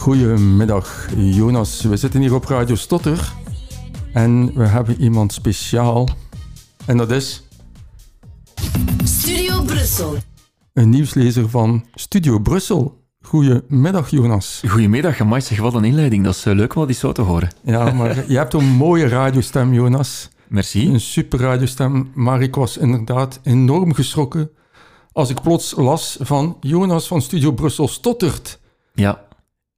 Goedemiddag, Jonas. We zitten hier op Radio Stotter en we hebben iemand speciaal. En dat is Studio Brussel. een nieuwslezer van Studio Brussel. Goedemiddag, Jonas. Goedemiddag, amai, zeg wat een inleiding. Dat is eh, leuk om eens zo te horen. Ja, maar je hebt een mooie radiostem, Jonas. Merci. Een super radiostem, maar ik was inderdaad enorm geschrokken als ik plots las van Jonas van Studio Brussel stottert. Ja.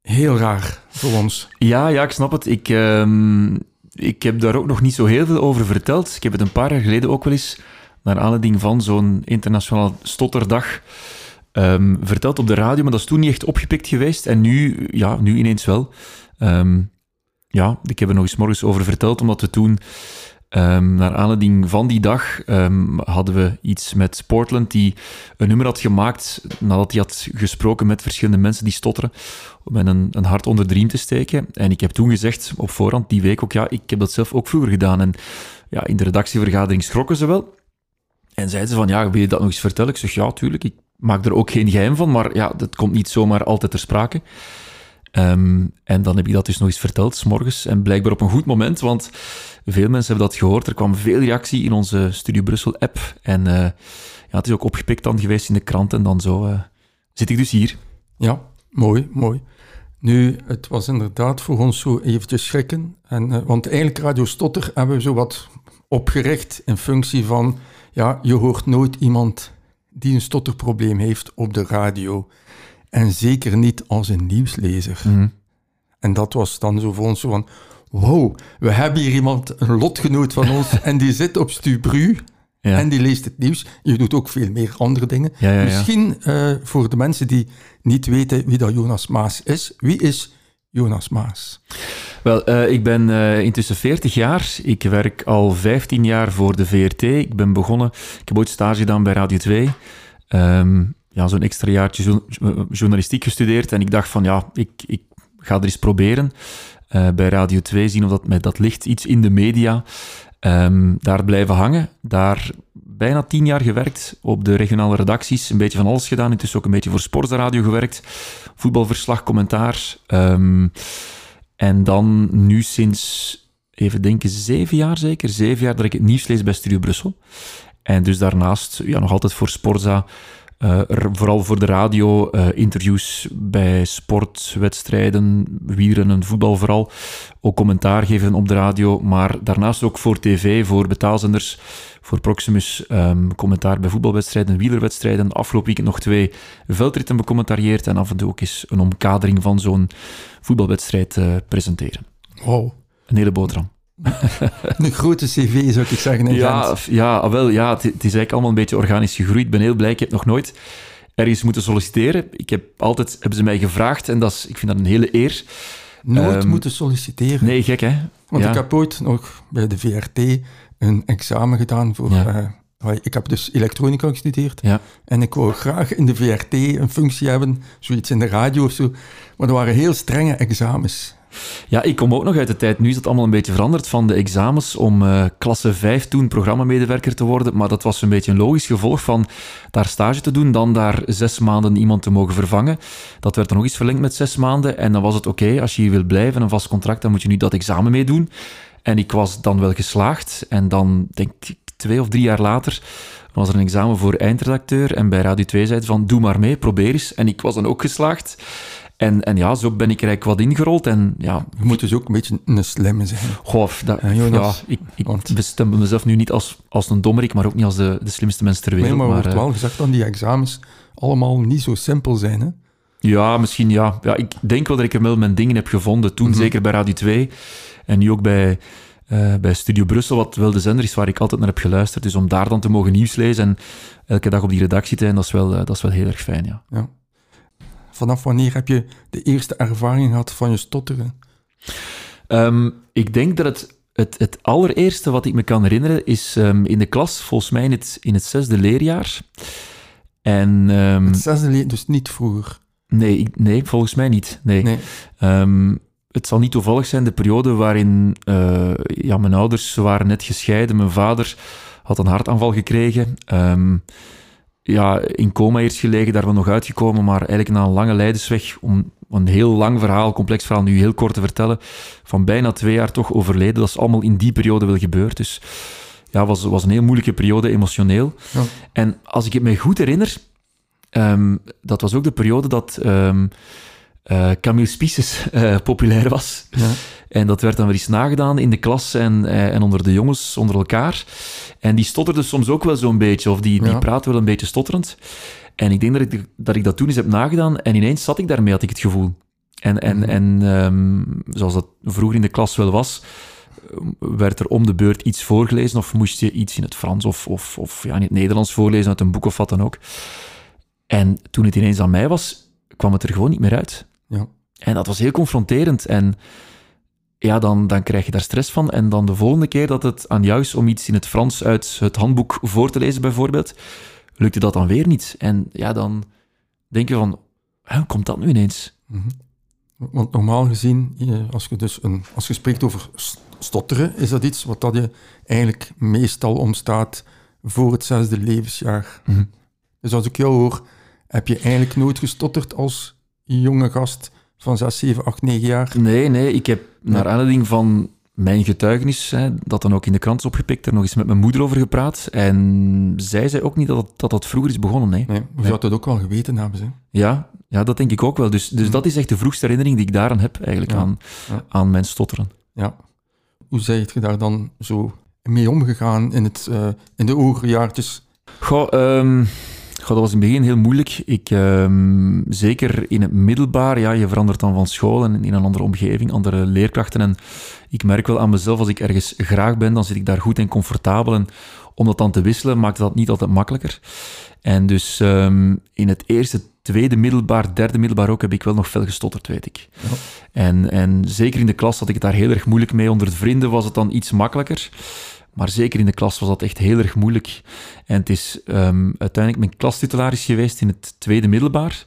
Heel raar voor ons. Ja, ja, ik snap het. Ik, ehm, ik heb daar ook nog niet zo heel veel over verteld. Ik heb het een paar jaar geleden ook wel eens, naar aanleiding van zo'n internationaal stotterdag, ehm, verteld op de radio, maar dat is toen niet echt opgepikt geweest. En nu, ja, nu ineens wel. Ehm, ja, ik heb er nog eens morgens over verteld, omdat we toen, ehm, naar aanleiding van die dag, ehm, hadden we iets met Portland, die een nummer had gemaakt nadat hij had gesproken met verschillende mensen die stotteren, om hen een, een hart onder de riem te steken. En ik heb toen gezegd, op voorhand, die week ook, ja, ik heb dat zelf ook vroeger gedaan. En ja, in de redactievergadering schrokken ze wel. En zeiden ze van, ja, wil je dat nog eens vertellen? Ik zeg, ja, tuurlijk, ik maak er ook geen geheim van, maar ja, dat komt niet zomaar altijd ter sprake. Ehm, en dan heb ik dat dus nog eens verteld, s morgens. En blijkbaar op een goed moment, want veel mensen hebben dat gehoord. Er kwam veel reactie in onze Studio Brussel-app. En eh, ja, het is ook opgepikt dan geweest in de krant. En dan zo eh, zit ik dus hier. Ja, mooi, mooi. Nu, het was inderdaad voor ons zo eventjes schrikken. En, eh, want eigenlijk Radio Stotter hebben we zo wat opgericht in functie van... Ja, je hoort nooit iemand die een stotterprobleem heeft op de radio. En zeker niet als een nieuwslezer. En dat was dan zo voor ons zo van... Wow, we hebben hier iemand, een lotgenoot van ons, en die zit op Stubru... Ja. En die leest het nieuws. Je doet ook veel meer andere dingen. Ja, ja, ja. Misschien eh, voor de mensen die niet weten wie dat Jonas Maas is. Wie is Jonas Maas? Wel, eh, ik ben eh, intussen 40 jaar. Ik werk al 15 jaar voor de VRT. Ik ben begonnen... Ik heb ooit stage gedaan bij Radio 2. Ehm, ja, zo'n extra jaartje jo- journalistiek gestudeerd. En ik dacht van, ja, ik, ik ga er eens proberen. Eh, bij Radio 2 zien of dat met dat ligt iets in de media. Ehm, daar blijven hangen. Daar bijna tien jaar gewerkt op de regionale redacties. Een beetje van alles gedaan. Intussen ook een beetje voor Sportsradio gewerkt. Voetbalverslag, commentaar. Ehm, en dan nu sinds, even denken, zeven jaar zeker. Zeven jaar dat ik het nieuws lees bij Studio Brussel. En dus daarnaast ja, nog altijd voor Sporza. Eh, er- vooral voor de radio, eh, interviews bij sportwedstrijden, wielrennen, voetbal vooral. Ook commentaar geven op de radio, maar daarnaast ook voor tv, voor betaalzenders, voor Proximus, ehm, commentaar bij voetbalwedstrijden, wielerwedstrijden. Afgelopen weekend nog twee veldritten becommentarieerd en af en toe ook eens een omkadering van zo'n voetbalwedstrijd eh, presenteren. Wow. Een hele boterham. Een grote cv, zou ik zeggen, in Ja, Gent. ja, ah, wel, ja, het, het is eigenlijk allemaal een beetje organisch gegroeid. Ik ben heel blij. Ik heb nog nooit ergens moeten solliciteren. Ik heb altijd, hebben ze mij gevraagd en dat is, ik vind dat een hele eer. Nooit Ehm, moeten solliciteren. Nee, gek hè? Want ja. ik heb ooit nog bij de VRT een examen gedaan voor... Ja. eh, ik heb dus elektronica gestudeerd. Ja. En ik wou graag in de VRT een functie hebben, zoiets in de radio of zo. Maar dat waren heel strenge examens. Ja, ik kom ook nog uit de tijd. Nu is dat allemaal een beetje veranderd van de examens om eh, klasse 5 toen programmamedewerker te worden. Maar dat was een beetje een logisch gevolg van daar stage te doen, dan daar zes maanden iemand te mogen vervangen. Dat werd dan nog eens verlengd met zes maanden. En dan was het oké, als je hier wil blijven, een vast contract, dan moet je nu dat examen meedoen. En ik was dan wel geslaagd. En dan, denk ik, twee of drie jaar later was er een examen voor eindredacteur. En bij Radio 2 zei het van, doe maar mee, probeer eens. En ik was dan ook geslaagd. En, en ja, zo ben ik er eigenlijk wat ingerold. En ja, Je moet dus ook een beetje een slimme zijn. Goh, dat, Ja, ik, ik want- bestem mezelf nu niet als, als een dommerik, maar ook niet als de, de slimste mens ter Nee, wereld. maar er maar, wordt eh, wel gezegd dat die examens allemaal niet zo simpel zijn. Hè? ja, misschien ja. ja. Ik denk wel dat ik er wel mijn dingen heb gevonden. Toen zeker bij Radio 2 en nu ook bij, eh, bij Studio Brussel, wat wel de zender is waar ik altijd naar heb geluisterd. Dus om daar dan te mogen nieuws lezen en elke dag op die redactie te zijn, dat is wel, eh, dat is wel heel erg fijn, ja. Ja. Vanaf wanneer heb je de eerste ervaring gehad van je stotteren? Ehm, ik denk dat het, het, het allereerste wat ik me kan herinneren is ehm, in de klas, volgens mij in het, in het zesde leerjaar. En ehm, Het zesde leer, dus niet vroeger. nee, ik- nee, volgens mij niet. Nee. Nee. Het zal niet toevallig zijn de periode waarin eh, ja, mijn ouders waren net gescheiden. Mijn vader had een hartaanval gekregen. Ja, in coma eerst gelegen, daar wel nog uitgekomen, maar eigenlijk na een lange leidersweg, om een heel lang verhaal, complex verhaal, nu heel kort te vertellen, van bijna twee jaar toch overleden. Dat is allemaal in die periode wel gebeurd. Dus ja, was, was een heel moeilijke periode, emotioneel. Ja. En als ik het me goed herinner, ehm, dat was ook de periode dat eh, Camille Spices eh, populair was. Ja. En dat werd dan weer eens nagedaan in de klas en, eh, en onder de jongens, onder elkaar. En die stotterde soms ook wel zo'n beetje, of die, die Ja. wel een beetje stotterend. En ik denk dat ik, dat ik dat toen eens heb nagedaan en ineens zat ik daarmee, had ik het gevoel. En, en, Mhm. en ehm, zoals dat vroeger in de klas wel was, werd er om de beurt iets voorgelezen of moest je iets in het Frans of, of, of ja, in het Nederlands voorlezen uit een boek of wat dan ook. En toen het ineens aan mij was, kwam het er gewoon niet meer uit. Ja. En dat was heel confronterend. En ja, dan, dan krijg je daar stress van. En dan de volgende keer dat het aan jou is om iets in het Frans uit het handboek voor te lezen, bijvoorbeeld, lukte dat dan weer niet. En ja, dan denk je van, hoe komt dat nu ineens? Mhm. Want normaal gezien, je- als je, dus een, als je spreekt over stotteren, is dat iets wat dat je eigenlijk meestal ontstaat voor het zesde levensjaar. Mhm. Dus als ik jou hoor, heb je eigenlijk nooit gestotterd als jonge gast van 6, 7, 8, 9 jaar? Nee, nee, ik heb naar aanleiding van mijn getuigenis, hè, dat dan ook in de krant is opgepikt, er nog eens met mijn moeder over gepraat. En zij zei ook niet dat dat, dat, vroeger is begonnen, nee. Nee, je zou dat ook wel geweten hebben. Ze. Ja, ja, dat denk ik ook wel. Dus, dus dat is echt de vroegste herinnering die ik daaraan heb, eigenlijk, Ja. aan, Ja. aan mijn stotteren. Ja. Hoe zijt je daar dan zo mee omgegaan in, het, eh, in de hogere jaartjes? Goh, ehm, goh, dat was in het begin heel moeilijk. Ik, ehm, zeker in het middelbaar, ja, je verandert dan van school en in een andere omgeving, andere leerkrachten. En ik merk wel aan mezelf, als ik ergens graag ben, dan zit ik daar goed en comfortabel. En om dat dan te wisselen, maakt dat niet altijd makkelijker. En dus ehm, in het eerste, tweede middelbaar, derde middelbaar ook, heb ik wel nog veel gestotterd, weet ik. Ja. En, en zeker in de klas had ik het daar heel erg moeilijk mee. Onder de vrienden was het dan iets makkelijker. Maar zeker in de klas was dat echt heel erg moeilijk. En het is ehm, uiteindelijk mijn klastitularis geweest in het tweede middelbaar.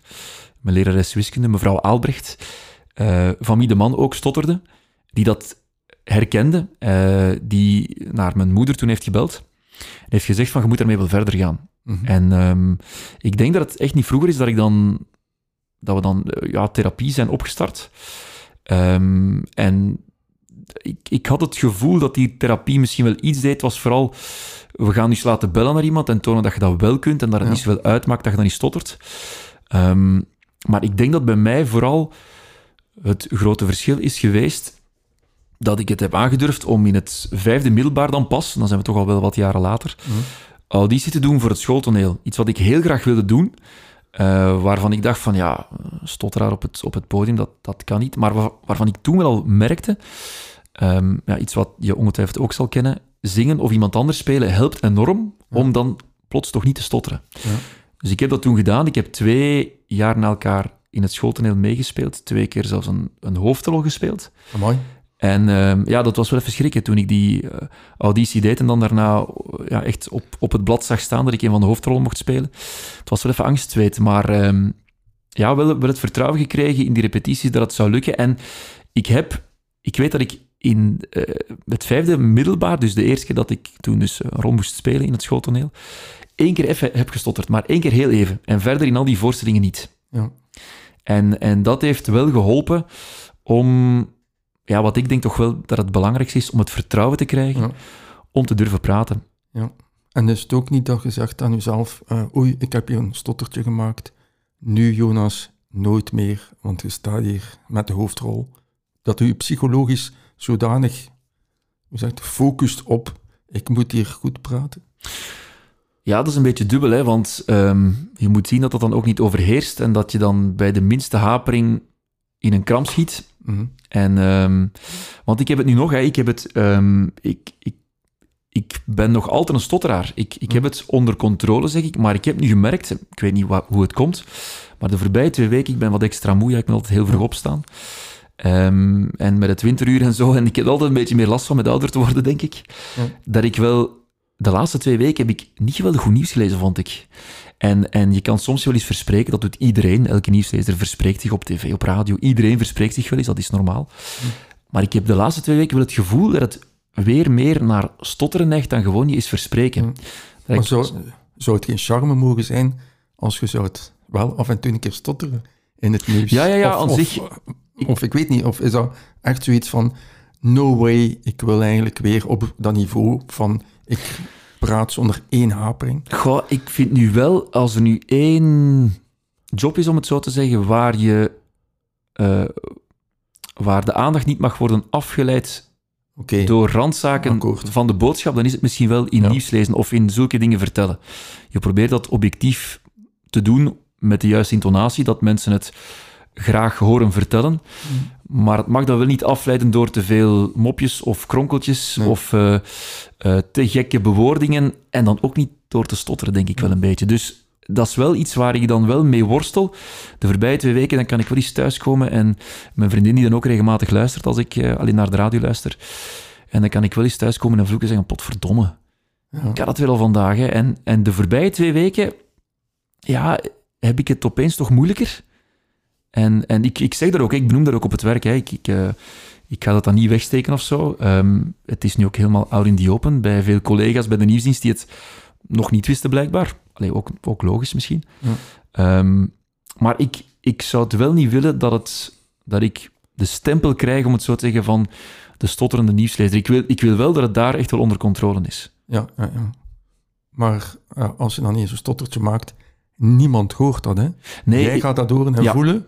Mijn lerares wiskunde, mevrouw Aalbrecht, eh, van wie de man ook stotterde, die dat herkende, eh, die naar mijn moeder toen heeft gebeld en heeft gezegd van, je moet daarmee wel verder gaan. Mhm. En ehm, ik denk dat het echt niet vroeger is dat ik dan dat we dan eh, ja, therapie zijn opgestart. Ehm, en ik, ik had het gevoel dat die therapie misschien wel iets deed, was vooral we gaan dus laten bellen naar iemand en tonen dat je dat wel kunt en dat het niet zoveel uitmaakt dat je dat niet stottert. Ehm, maar ik denk dat bij mij vooral het grote verschil is geweest dat ik het heb aangedurfd om in het vijfde middelbaar dan pas, dan zijn we toch al wel wat jaren later, Mhm. auditie te doen voor het schooltoneel. Iets wat ik heel graag wilde doen, eh, waarvan ik dacht van ja, stotteraar op het, op het podium, dat, dat kan niet. Maar waar- waarvan ik toen wel al merkte, ehm, ja, iets wat je ongetwijfeld ook zal kennen, zingen of iemand anders spelen helpt enorm Ja. om dan plots toch niet te stotteren. Ja. Dus ik heb dat toen gedaan. Ik heb twee jaar na elkaar in het schooltoneel meegespeeld. Twee keer zelfs een, een hoofdrol gespeeld. Amai. En ehm, ja, dat was wel even schrikken toen ik die eh, auditie deed en dan daarna eh, ja, echt op, op het blad zag staan dat ik een van de hoofdrollen mocht spelen. Het was wel even angstweet, maar ehm, ja, wel, wel het vertrouwen gekregen in die repetities dat het zou lukken. En ik heb, ik weet dat ik in eh, het vijfde middelbaar, dus de eerste keer dat ik toen dus een rol moest spelen in het schooltoneel, één keer even heb gestotterd, maar één keer heel even. En verder in al die voorstellingen niet. Ja. En, en dat heeft wel geholpen om, ja, wat ik denk toch wel dat het belangrijkste is, om het vertrouwen te krijgen Ja. om te durven praten. En is het ook niet dat je zegt aan jezelf, eh, oei, ik heb hier een stottertje gemaakt. Nu, Jonas, nooit meer, want je staat hier met de hoofdrol. Dat u psychologisch zodanig, hoe zegt, focust op, ik moet hier goed praten. Ja, dat is een beetje dubbel, hè, want ehm, je moet zien dat dat dan ook niet overheerst en dat je dan bij de minste hapering in een kramp schiet. Mhm. En, ehm, want ik heb het nu nog, hè, ik heb het, ehm, ik, ik, ik ben nog altijd een stotteraar. Ik, ik heb het onder controle, zeg ik, maar ik heb nu gemerkt, ik weet niet wa- hoe het komt, maar de voorbije twee weken, ik ben wat extra moe, ja, ik ben altijd heel vroeg opstaan. Ehm, en met het winteruur en zo, en ik heb altijd een beetje meer last van met ouder te worden, denk ik, Ja. dat ik wel, de laatste twee weken heb ik niet geweldig goed nieuws gelezen, vond ik. En, en je kan soms wel eens verspreken, dat doet iedereen, elke nieuwslezer verspreekt zich op tv, op radio, iedereen verspreekt zich wel eens, dat is normaal. Maar ik heb de laatste twee weken wel het gevoel dat het weer meer naar stotteren neigt dan gewoon je eens verspreken. Maar ik- zou, zou het geen charme mogen zijn als je zou het wel af en toe een keer stotteren in het nieuws? Ja, ja, ja, of, aan of, zich- Of, ik weet niet, of is dat echt zoiets van... No way, ik wil eigenlijk weer op dat niveau van... Ik praat zonder één hapering. Goh, ik vind nu wel, als er nu één job is, om het zo te zeggen, waar je... eh, waar de aandacht niet mag worden afgeleid door randzaken Akkoord. van de boodschap, dan is het misschien wel in Ja. nieuws lezen of in zulke dingen vertellen. Je probeert dat objectief te doen met de juiste intonatie, dat mensen het graag horen vertellen. Mm. Maar het mag dan wel niet afleiden door te veel mopjes of kronkeltjes Nee. of eh, eh, te gekke bewoordingen. En dan ook niet door te stotteren, denk ik wel een beetje. Dus dat is wel iets waar ik dan wel mee worstel. De voorbije twee weken dan kan ik wel eens thuiskomen en mijn vriendin die dan ook regelmatig luistert als ik eh, alleen naar de radio luister. En dan kan ik wel eens thuiskomen en vloeken zeggen, potverdomme. ja. Ik had het weer al vandaag. Hè. En, en de voorbije twee weken, ja, heb ik het opeens toch moeilijker. En, en ik, ik zeg dat ook, ik benoem dat ook op het werk. Hè. Ik, ik, eh, ik ga dat dan niet wegsteken of zo. Ehm, het is nu ook helemaal out in the open bij veel collega's bij de nieuwsdienst die het nog niet wisten, blijkbaar. Allee, ook, ook logisch misschien. Ja. Ehm, maar ik, ik zou het wel niet willen dat, het, dat ik de stempel krijg, om het zo te zeggen, van de stotterende nieuwslezer. Ik wil, ik wil wel dat het daar echt wel onder controle is. Ja, ja, ja. Maar als je dan eens een stottertje maakt, niemand hoort dat, hè? Nee, Jij gaat dat horen en voelen,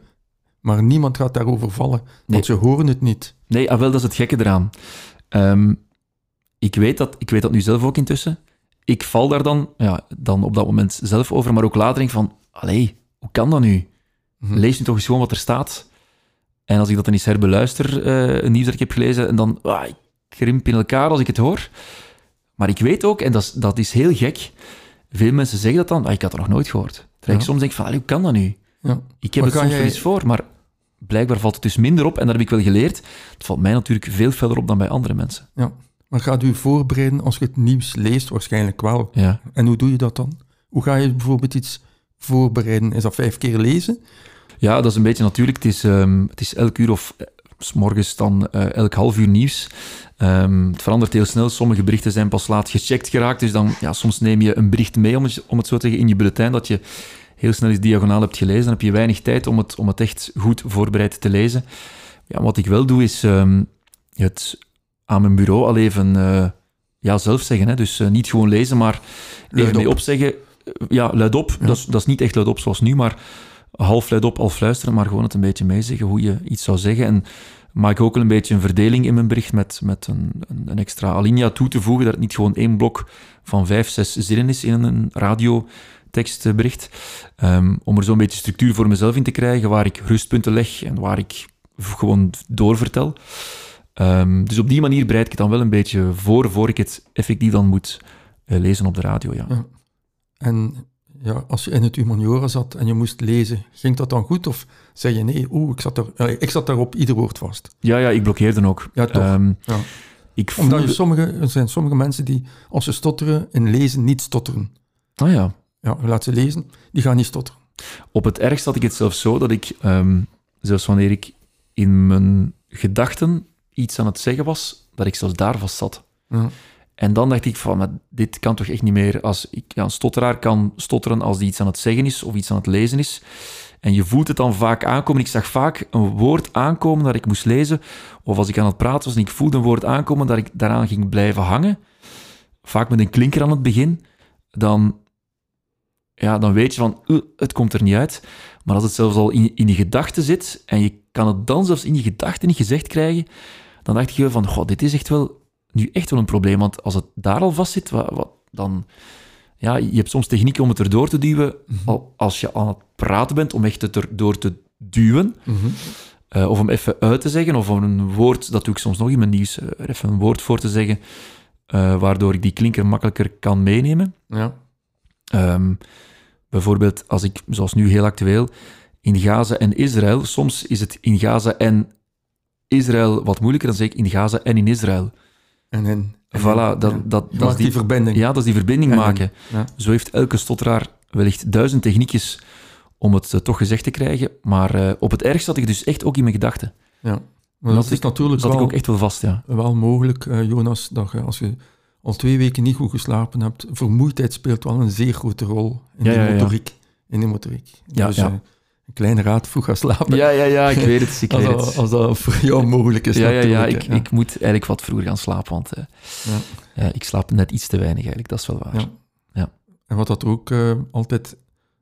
maar niemand gaat daarover vallen, Nee. want ze horen het niet. Nee, ah, wel, dat is het gekke eraan. Ehm, ik, weet dat, ik weet dat nu zelf ook intussen. Ik val daar dan, ja, dan op dat moment zelf over, maar ook later denk ik van, allee, hoe kan dat nu? Mhm. Lees nu toch eens gewoon wat er staat. En als ik dat dan eens herbeluister, eh een nieuws dat ik heb gelezen, en dan, ah, ik krimp in elkaar als ik het hoor. Maar ik weet ook, en dat is, dat is heel gek, veel mensen zeggen dat dan, ah, ik had dat nog nooit gehoord. Terwijl ik soms denk van, allee, hoe kan dat nu? Ja. Ik heb Maar het soms jij- voor, maar blijkbaar valt het dus minder op. En dat heb ik wel geleerd. Het valt mij natuurlijk veel verder op dan bij andere mensen. Ja. Maar gaat u voorbereiden als je het nieuws leest? Waarschijnlijk wel. Ja. En hoe doe je dat dan? Hoe ga je bijvoorbeeld iets voorbereiden? Is dat vijf keer lezen? ja, dat is een beetje natuurlijk. Het is, ehm, het is elk uur of eh, s morgens dan eh, elk half uur nieuws. Ehm, het verandert heel snel. Sommige berichten zijn pas laat gecheckt geraakt. Dus dan, ja, soms neem je een bericht mee, om het, om het zo te zeggen, in je bulletin, dat je heel snel eens diagonaal hebt gelezen. Dan heb je weinig tijd om het, om het echt goed voorbereid te lezen. Ja, wat ik wel doe, is ehm, het aan mijn bureau al even eh, ja, zelf zeggen. Hè? Dus eh, niet gewoon lezen, maar even mee op. opzeggen. Eh, Ja, luid op. Ja. Dat, is, dat is niet echt luid op zoals nu, maar half luid op, half fluisteren, maar gewoon het een beetje meezeggen hoe je iets zou zeggen. En maak ook wel een beetje een verdeling in mijn bericht met, met een, een, extra alinea toe te voegen, dat het niet gewoon één blok van vijf, zes zinnen is in een radiotekstbericht. Ehm, om er zo'n beetje structuur voor mezelf in te krijgen, waar ik rustpunten leg en waar ik gewoon doorvertel. Ehm, dus op die manier bereid ik het dan wel een beetje voor, voor ik het effectief dan moet eh, lezen op de radio, ja. Ja. En ja, als je in het humaniora zat en je moest lezen, ging dat dan goed? Of zei je nee, oeh, ik zat, daar, allee, ik zat daar op ieder woord vast? Ja, ja, ik blokkeerde ook. Ja, toch. Ehm, Ja. ik Omdat je sommige, er zijn sommige mensen die, als ze stotteren, in lezen niet stotteren. Ah ja. Ja, laat ze lezen, die gaan niet stotteren. Op het ergst had ik het zelfs zo dat ik, ehm, zelfs wanneer ik in mijn gedachten iets aan het zeggen was, dat ik zelfs daar vast zat. Ja. En dan dacht ik van, maar dit kan toch echt niet meer. Als ik, ja, een stotteraar kan stotteren als die iets aan het zeggen is of iets aan het lezen is. En je voelt het dan vaak aankomen. Ik zag vaak een woord aankomen dat ik moest lezen. Of als ik aan het praten was en ik voelde een woord aankomen dat ik daaraan ging blijven hangen. Vaak met een klinker aan het begin. Dan, ja, dan weet je van, "Uh, het komt er niet uit. Maar als het zelfs al in, in je gedachten zit en je kan het dan zelfs in je gedachten niet gezegd krijgen, dan dacht je van, goh, dit is echt wel nu echt wel een probleem. Want als het daar al vast zit, wat, wat, dan... Ja, je hebt soms technieken om het erdoor te duwen. al- Als je aan het praten bent, om echt het erdoor te duwen. Mhm. eh, of om even uit te zeggen. Of om een woord, dat doe ik soms nog in mijn nieuws, eh, er even een woord voor te zeggen. eh, waardoor ik die klinker makkelijker kan meenemen. Ja. Ehm, bijvoorbeeld, als ik, zoals nu heel actueel, in Gaza en Israël, soms is het in Gaza en Israël wat moeilijker, dan zeg ik in Gaza en in Israël. En, en, en- Voilà, dat, ja. dat, dat is die die, verbinding. ja, dat is die verbinding En- maken. ja. Zo heeft elke stotteraar wellicht duizend techniekjes om het eh, toch gezegd te krijgen, maar eh, op het ergst zat ik dus echt ook in mijn gedachten. Ja. Maar Dat dat is ik- natuurlijk zat ik wel, ook echt wel vast, ja. wel mogelijk, eh, Jonas, dat als je al twee weken niet goed geslapen hebt, vermoeidheid speelt wel een zeer grote rol in Ja, de ja, motoriek. In de motoriek. Ja, dus ja. eh, een kleine raad, vroeg gaan slapen. Ja, ja, ja, ik weet het, ik als, weet dat, het. als dat voor jou mogelijk is Ja, ja, ja, ik, ik moet eigenlijk wat vroeger gaan slapen, want eh, ik slaap net iets te weinig eigenlijk, dat is wel waar. Ja. Ja. En wat dat ook eh, altijd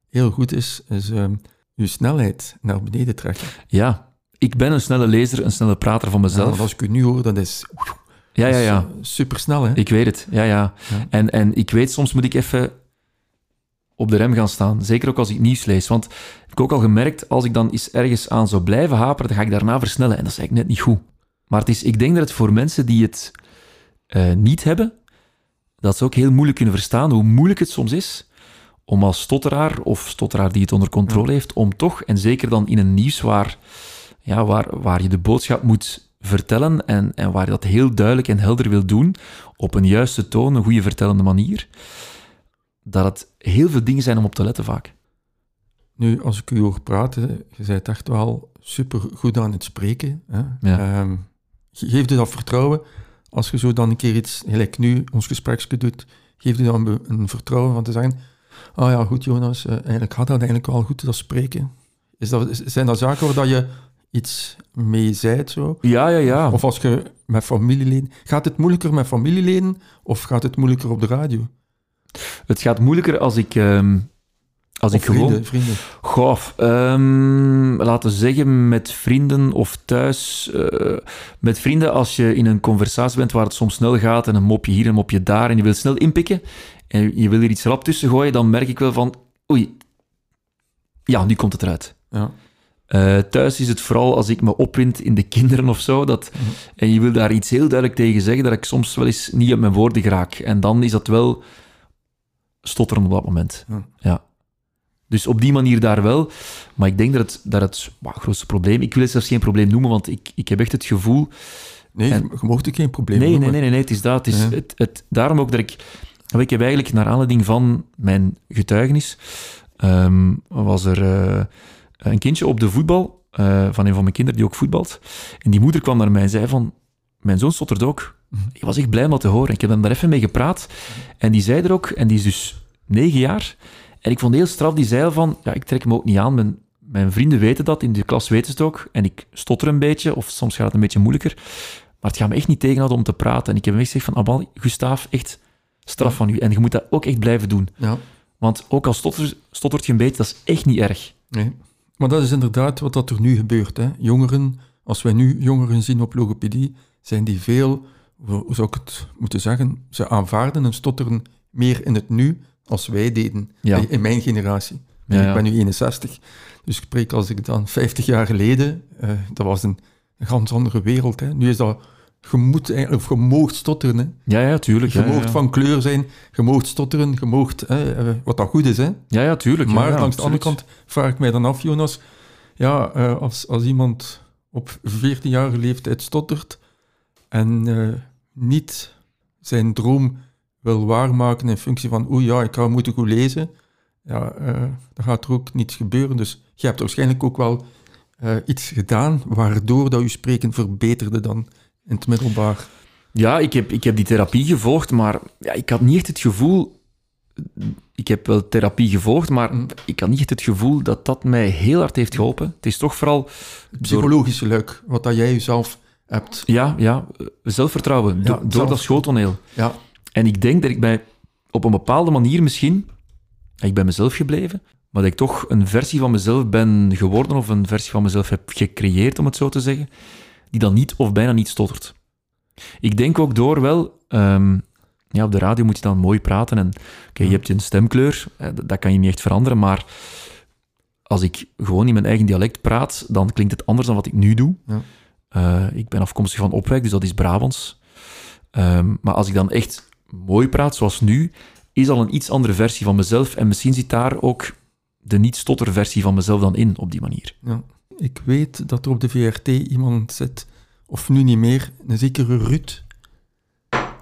heel goed is, is ehm, je snelheid naar beneden trekken. Ja, ik ben een snelle lezer, een snelle prater van mezelf. als ik u nu hoor, dat is, Ja, ja, ja. super snel, hè? Ik weet het, ja, ja. Ja. En, en ik weet, soms moet ik even op de rem gaan staan. Zeker ook als ik nieuws lees. Want heb ik ook al gemerkt, als ik dan eens ergens aan zou blijven haperen, dan ga ik daarna versnellen. En dat is eigenlijk net niet goed. Maar het is, ik denk dat het voor mensen die het eh, niet hebben, dat ze ook heel moeilijk kunnen verstaan hoe moeilijk het soms is om als stotteraar of stotteraar die het onder controle heeft, om toch, en zeker dan in een nieuws waar, ja, waar, waar je de boodschap moet vertellen en, en waar je dat heel duidelijk en helder wil doen, op een juiste toon, een goede vertellende manier, dat het heel veel dingen zijn om op te letten vaak. Nu, als ik u hoor praten, je bent echt wel super goed aan het spreken. Hè? Ja. Ehm, ge- geeft u dat vertrouwen als je zo dan een keer iets, gelijk nu, ons gespreksje doet, geeft u dan een vertrouwen van te zeggen, ah ja, goed Jonas, eh, eigenlijk gaat dat eigenlijk wel goed, dat spreken. Is dat, zijn dat zaken waar dat je iets mee zijt zo? Ja, ja, ja. Of als je met familieleden... Gaat het moeilijker met familieleden of gaat het moeilijker op de radio? Het gaat moeilijker als ik, ehm, als Of ik gewoon... vrienden, vrienden. Goh, ehm, laten we zeggen met vrienden of thuis. eh, met vrienden, als je in een conversatie bent waar het soms snel gaat en een mopje hier en een mopje daar en je wil snel inpikken en je wil er iets rap tussen gooien, dan merk ik wel van, oei, ja, nu komt het eruit. Ja. Eh, thuis is het vooral als ik me opwind in de kinderen of zo, dat, en je wil daar iets heel duidelijk tegen zeggen, dat ik soms wel eens niet op mijn woorden geraak. En dan is dat wel stotteren op dat moment. Ja. Ja. Dus op die manier daar wel. Maar ik denk dat het, dat het grootste probleem... Ik wil het zelfs geen probleem noemen, want ik, ik heb echt het gevoel... Nee, En- je, mocht ook geen probleem Nee, nee, noemen. nee, nee, nee, het is dat. Het is het, het, daarom ook dat ik... Ik heb eigenlijk, naar aanleiding van mijn getuigenis, ehm, was er eh, een kindje op de voetbal, eh, van een van mijn kinderen die ook voetbalt. En die moeder kwam naar mij en zei van, mijn zoon stottert ook. Mhm. Ik was echt blij om dat te horen. Ik heb hem daar even mee gepraat. En die zei er ook, en die is dus negen jaar. En ik vond het heel straf, die zei van, ja, ik trek hem ook niet aan. Mijn, mijn vrienden weten dat, in de klas weten ze het ook. En ik stotter een beetje, of soms gaat het een beetje moeilijker. Maar het gaat me echt niet tegenhouden om te praten. En ik heb hem echt gezegd van, Abal, Gustaaf, echt straf van u. En je moet dat ook echt blijven doen. Ja, Want ook al stotter, stottert je een beetje, dat is echt niet erg. nee. Maar dat is inderdaad wat dat er nu gebeurt. Hè. Jongeren, als wij nu jongeren zien op logopedie, zijn die veel, hoe zou ik het moeten zeggen, ze aanvaarden en stotteren meer in het nu als wij deden Ja. in mijn generatie. Ja, ja. Ik ben nu 61, dus ik spreek als ik dan 50 jaar geleden, eh, dat was een, een ganz andere wereld. Hè. Nu is dat, je moet of je moogt stotteren. Hè. Ja, ja, tuurlijk. Je Ja, moogt ja. van kleur zijn, je moogt stotteren, je moogt, eh, eh, wat dat goed is. Hè. Ja, ja, tuurlijk. Maar ja, langs de andere kant vraag ik mij dan af, Jonas, ja, eh, als, als iemand op 14-jarige leeftijd stottert en eh, niet zijn droom wil waarmaken in functie van, oeh ja, ik ga moeten goed lezen, ja, eh, dan gaat er ook niets gebeuren. Dus je hebt waarschijnlijk ook wel iets gedaan waardoor dat je spreken verbeterde dan in het middelbaar. Ja, ik heb, ik heb die therapie gevolgd, maar ja, ik had niet echt het gevoel... Ik heb wel therapie gevolgd, maar Mm. ik had niet echt het gevoel dat dat mij heel hard heeft geholpen. Het is toch vooral... Het psychologische luik, wat dat jij jezelf hebt. Ja, ja, zelfvertrouwen, do- door zelf- dat schooltoneel. Ja, En ik denk dat ik mij op een bepaalde manier misschien... Ik ben mezelf gebleven, maar dat ik toch een versie van mezelf ben geworden, of een versie van mezelf heb gecreëerd, om het zo te zeggen, die dan niet of bijna niet stottert. Ik denk ook door wel... ehm, ja, op de radio moet je dan mooi praten en oké, je hebt een stemkleur, dat, kan je niet echt veranderen, maar als ik gewoon in mijn eigen dialect praat, dan klinkt het anders dan wat ik nu doe. Ja. Eh, ik ben afkomstig van Opwijk, dus dat is Brabants. Ehm, maar als ik dan echt mooi praat, zoals nu, is al een iets andere versie van mezelf. En misschien zit daar ook de niet-stotter-versie van mezelf dan in, op die manier. Ja. Ik weet dat er op de VRT iemand zit, of nu niet meer, een zekere Ruud.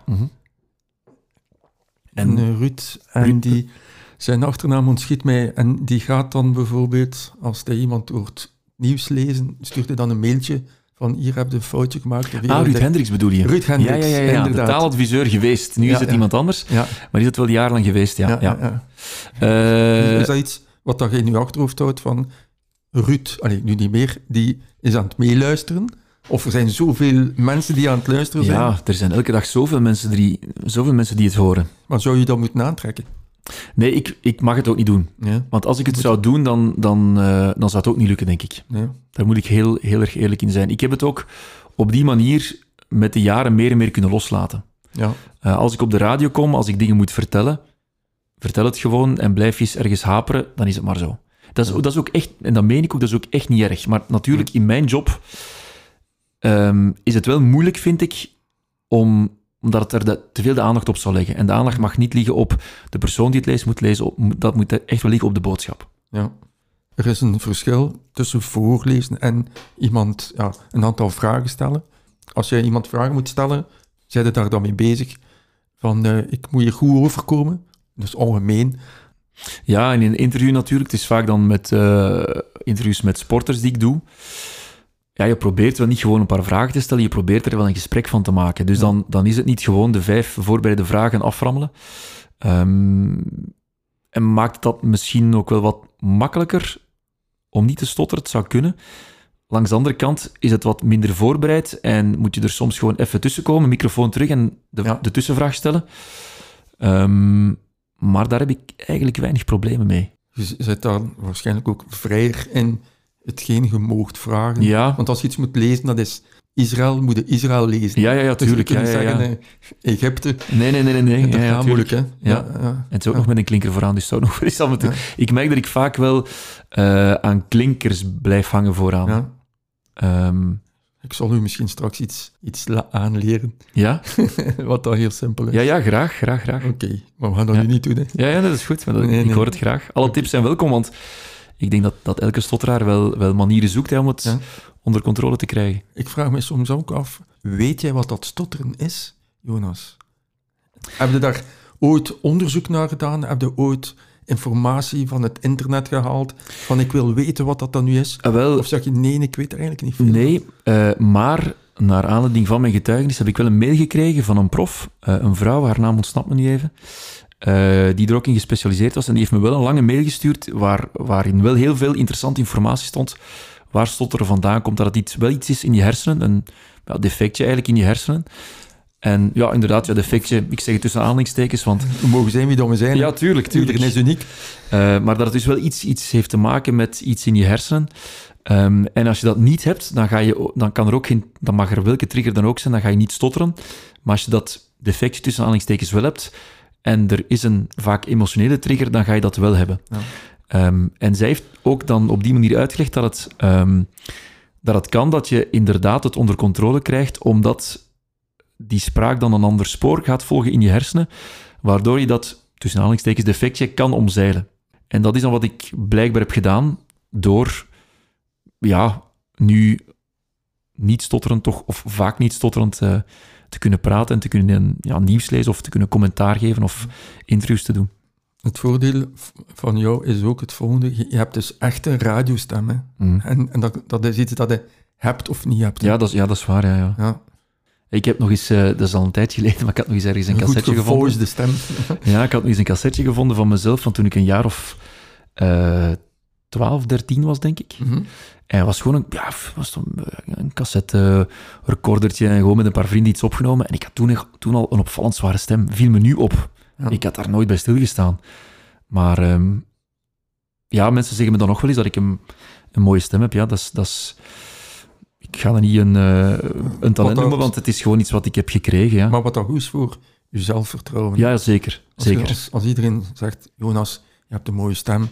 Mhm. En eh, Ruud, en Ruud- die, zijn achternaam ontschiet mij, en die gaat dan bijvoorbeeld, als hij iemand hoort nieuws lezen, stuurt hij dan een mailtje van hier heb je een foutje gemaakt. de Ah, Ruud Hendricks bedoel je? Ruud Hendricks, ja, ja, ja, ja. de taaladviseur geweest. Nu Ja, is het ja. iemand anders, Ja, maar is het wel jarenlang geweest, ja. ja, ja, ja, Eh, is dat iets wat dat je in je achterhoofd houdt van Ruud, allee, nu niet meer, die is aan het meeluisteren? Of er zijn zoveel mensen die aan het luisteren zijn, ja, er zijn elke dag zoveel mensen die, zoveel mensen die het horen. maar zou je dat moeten aantrekken? Nee, ik, ik mag het ook niet doen. Ja, Want als ik het zou doen, dan, dan, eh, dan zou het ook niet lukken, denk ik. ja. Daar moet ik heel, heel erg eerlijk in zijn. Ik heb het ook op die manier met de jaren meer en meer kunnen loslaten. ja. Eh, als ik op de radio kom, als ik dingen moet vertellen, vertel het gewoon en blijf je eens ergens haperen, dan is het maar zo. Dat is, dat is ook echt, en dat meen ik ook, dat is ook echt niet erg. Maar natuurlijk, in mijn job ehm, is het wel moeilijk, vind ik, om, omdat het er de- te veel de aandacht op zal leggen. En de aandacht mag niet liggen op de persoon die het leest, moet lezen, op, dat moet echt wel liggen op de boodschap. Ja. Er is een verschil tussen voorlezen en iemand ja, een aantal vragen stellen. Als jij iemand vragen moet stellen, zijn daar dan mee bezig. Van, eh, ik moet hier goed overkomen. Dus algemeen. Ja, en in een interview natuurlijk. Het is vaak dan met eh, interviews met sporters die ik doe. Ja, je probeert wel niet gewoon een paar vragen te stellen, je probeert er wel een gesprek van te maken. Dus dan, dan is het niet gewoon de vijf voorbereide vragen aframmelen. Ehm, en maakt dat misschien ook wel wat makkelijker om niet te stotteren. Het zou kunnen. Langs de andere kant is het wat minder voorbereid en moet je er soms gewoon even tussenkomen, microfoon terug en de, Ja. de tussenvraag stellen. Ehm, maar daar heb ik eigenlijk weinig problemen mee. Je zit daar waarschijnlijk ook vrijer in hetgeen je moogt vragen. Ja, Want als je iets moet lezen, dat is Israël, moet je Israël lezen. ja, ja, ja Dus tuurlijk. Ja, ja, ja. zeggen, eh, Egypte, Nee, nee, nee, nee. nee. Ja, moeilijk, hè? Ja. ja. En het is ook nog met een klinker vooraan, dus zou nog wel eens aan moeten. Ik merk dat ik vaak wel eh, aan klinkers blijf hangen vooraan. Ja. Ik zal u misschien straks iets, iets aanleren, ja? wat dat heel simpel is. ja, ja, graag, graag, graag. Oké, maar we gaan dat Ja. nu niet doen, hè? Ja, ja, dat is goed. Maar dat- Nee, ik nee. hoor het graag. Alle tips zijn welkom, want ik denk dat, dat elke stotteraar wel, wel manieren zoekt hè, om het Ja. onder controle te krijgen. Ik vraag me soms ook af, weet jij wat dat stotteren is, Jonas? Heb je daar ooit onderzoek naar gedaan? Heb je ooit informatie van het internet gehaald? Van ik wil weten wat dat dan nu is? Ah, wel, Of zeg je nee, ik weet er eigenlijk niet veel Nee, eh, maar naar aanleiding van mijn getuigenis heb ik wel een mail gekregen van een prof, eh, een vrouw, haar naam ontsnapt me nu even, eh, die er ook in gespecialiseerd was. En die heeft me wel een lange mail gestuurd waar, waarin wel heel veel interessante informatie stond. Waar stotteren vandaan komt, dat het iets, wel iets is in je hersenen, een ja, defectje eigenlijk in je hersenen. En ja, inderdaad, ja, defectje, ik zeg het tussen aanhalingstekens, want We mogen zijn wie dat we zijn. ja, tuurlijk, tuurlijk. Iedereen is uniek. Eh, maar dat het dus wel iets, iets heeft te maken met iets in je hersenen. Ehm, en als je dat niet hebt, dan, ga je, dan, kan er ook geen, dan mag er welke trigger dan ook zijn, dan ga je niet stotteren. Maar als je dat defectje tussen aanhalingstekens wel hebt, en er is een vaak emotionele trigger, dan ga je dat wel hebben. Ja. Ehm, en zij heeft ook dan op die manier uitgelegd dat het, ehm, dat het kan dat je inderdaad het onder controle krijgt, omdat die spraak dan een ander spoor gaat volgen in je hersenen, waardoor je dat tussen aanhalingstekens defectje kan omzeilen. En dat is dan wat ik blijkbaar heb gedaan door, ja, nu niet stotterend toch, of vaak niet stotterend eh, te kunnen praten en te kunnen ja, nieuws lezen of te kunnen commentaar geven of interviews te doen. Het voordeel van jou is ook het volgende. Je je hebt dus echt een radiostem. Hè? Mm. En, en dat, dat is iets dat je hebt of niet hebt. hè. Ja, dat is, ja, dat is waar, ja, ja. ja. Ik heb nog eens, eh, dat is al een tijd geleden, maar ik had nog eens ergens een Een goed cassetje gevonden. gevoisde stem. Ja, ik had nog eens een cassetje gevonden van mezelf van toen ik een jaar of eh 12, 13 was, denk ik. Mhm. En het was gewoon een, ja, was dan eh, een cassette recordertje en gewoon met een paar vrienden iets opgenomen. En ik had toen, toen al een opvallend zware stem. Viel me nu op. Ja. Ik had daar nooit bij stilgestaan. Maar ehm, ja, mensen zeggen me dan nog wel eens dat ik een, een mooie stem heb. Ja, dat is... Ik ga dat niet een, eh, een talent noemen, want het is gewoon iets wat ik heb gekregen. Ja, Maar wat dat goed is voor je zelfvertrouwen. ja zeker. Als, je- zeker. als, als iedereen zegt, Jonas, je hebt een mooie stem,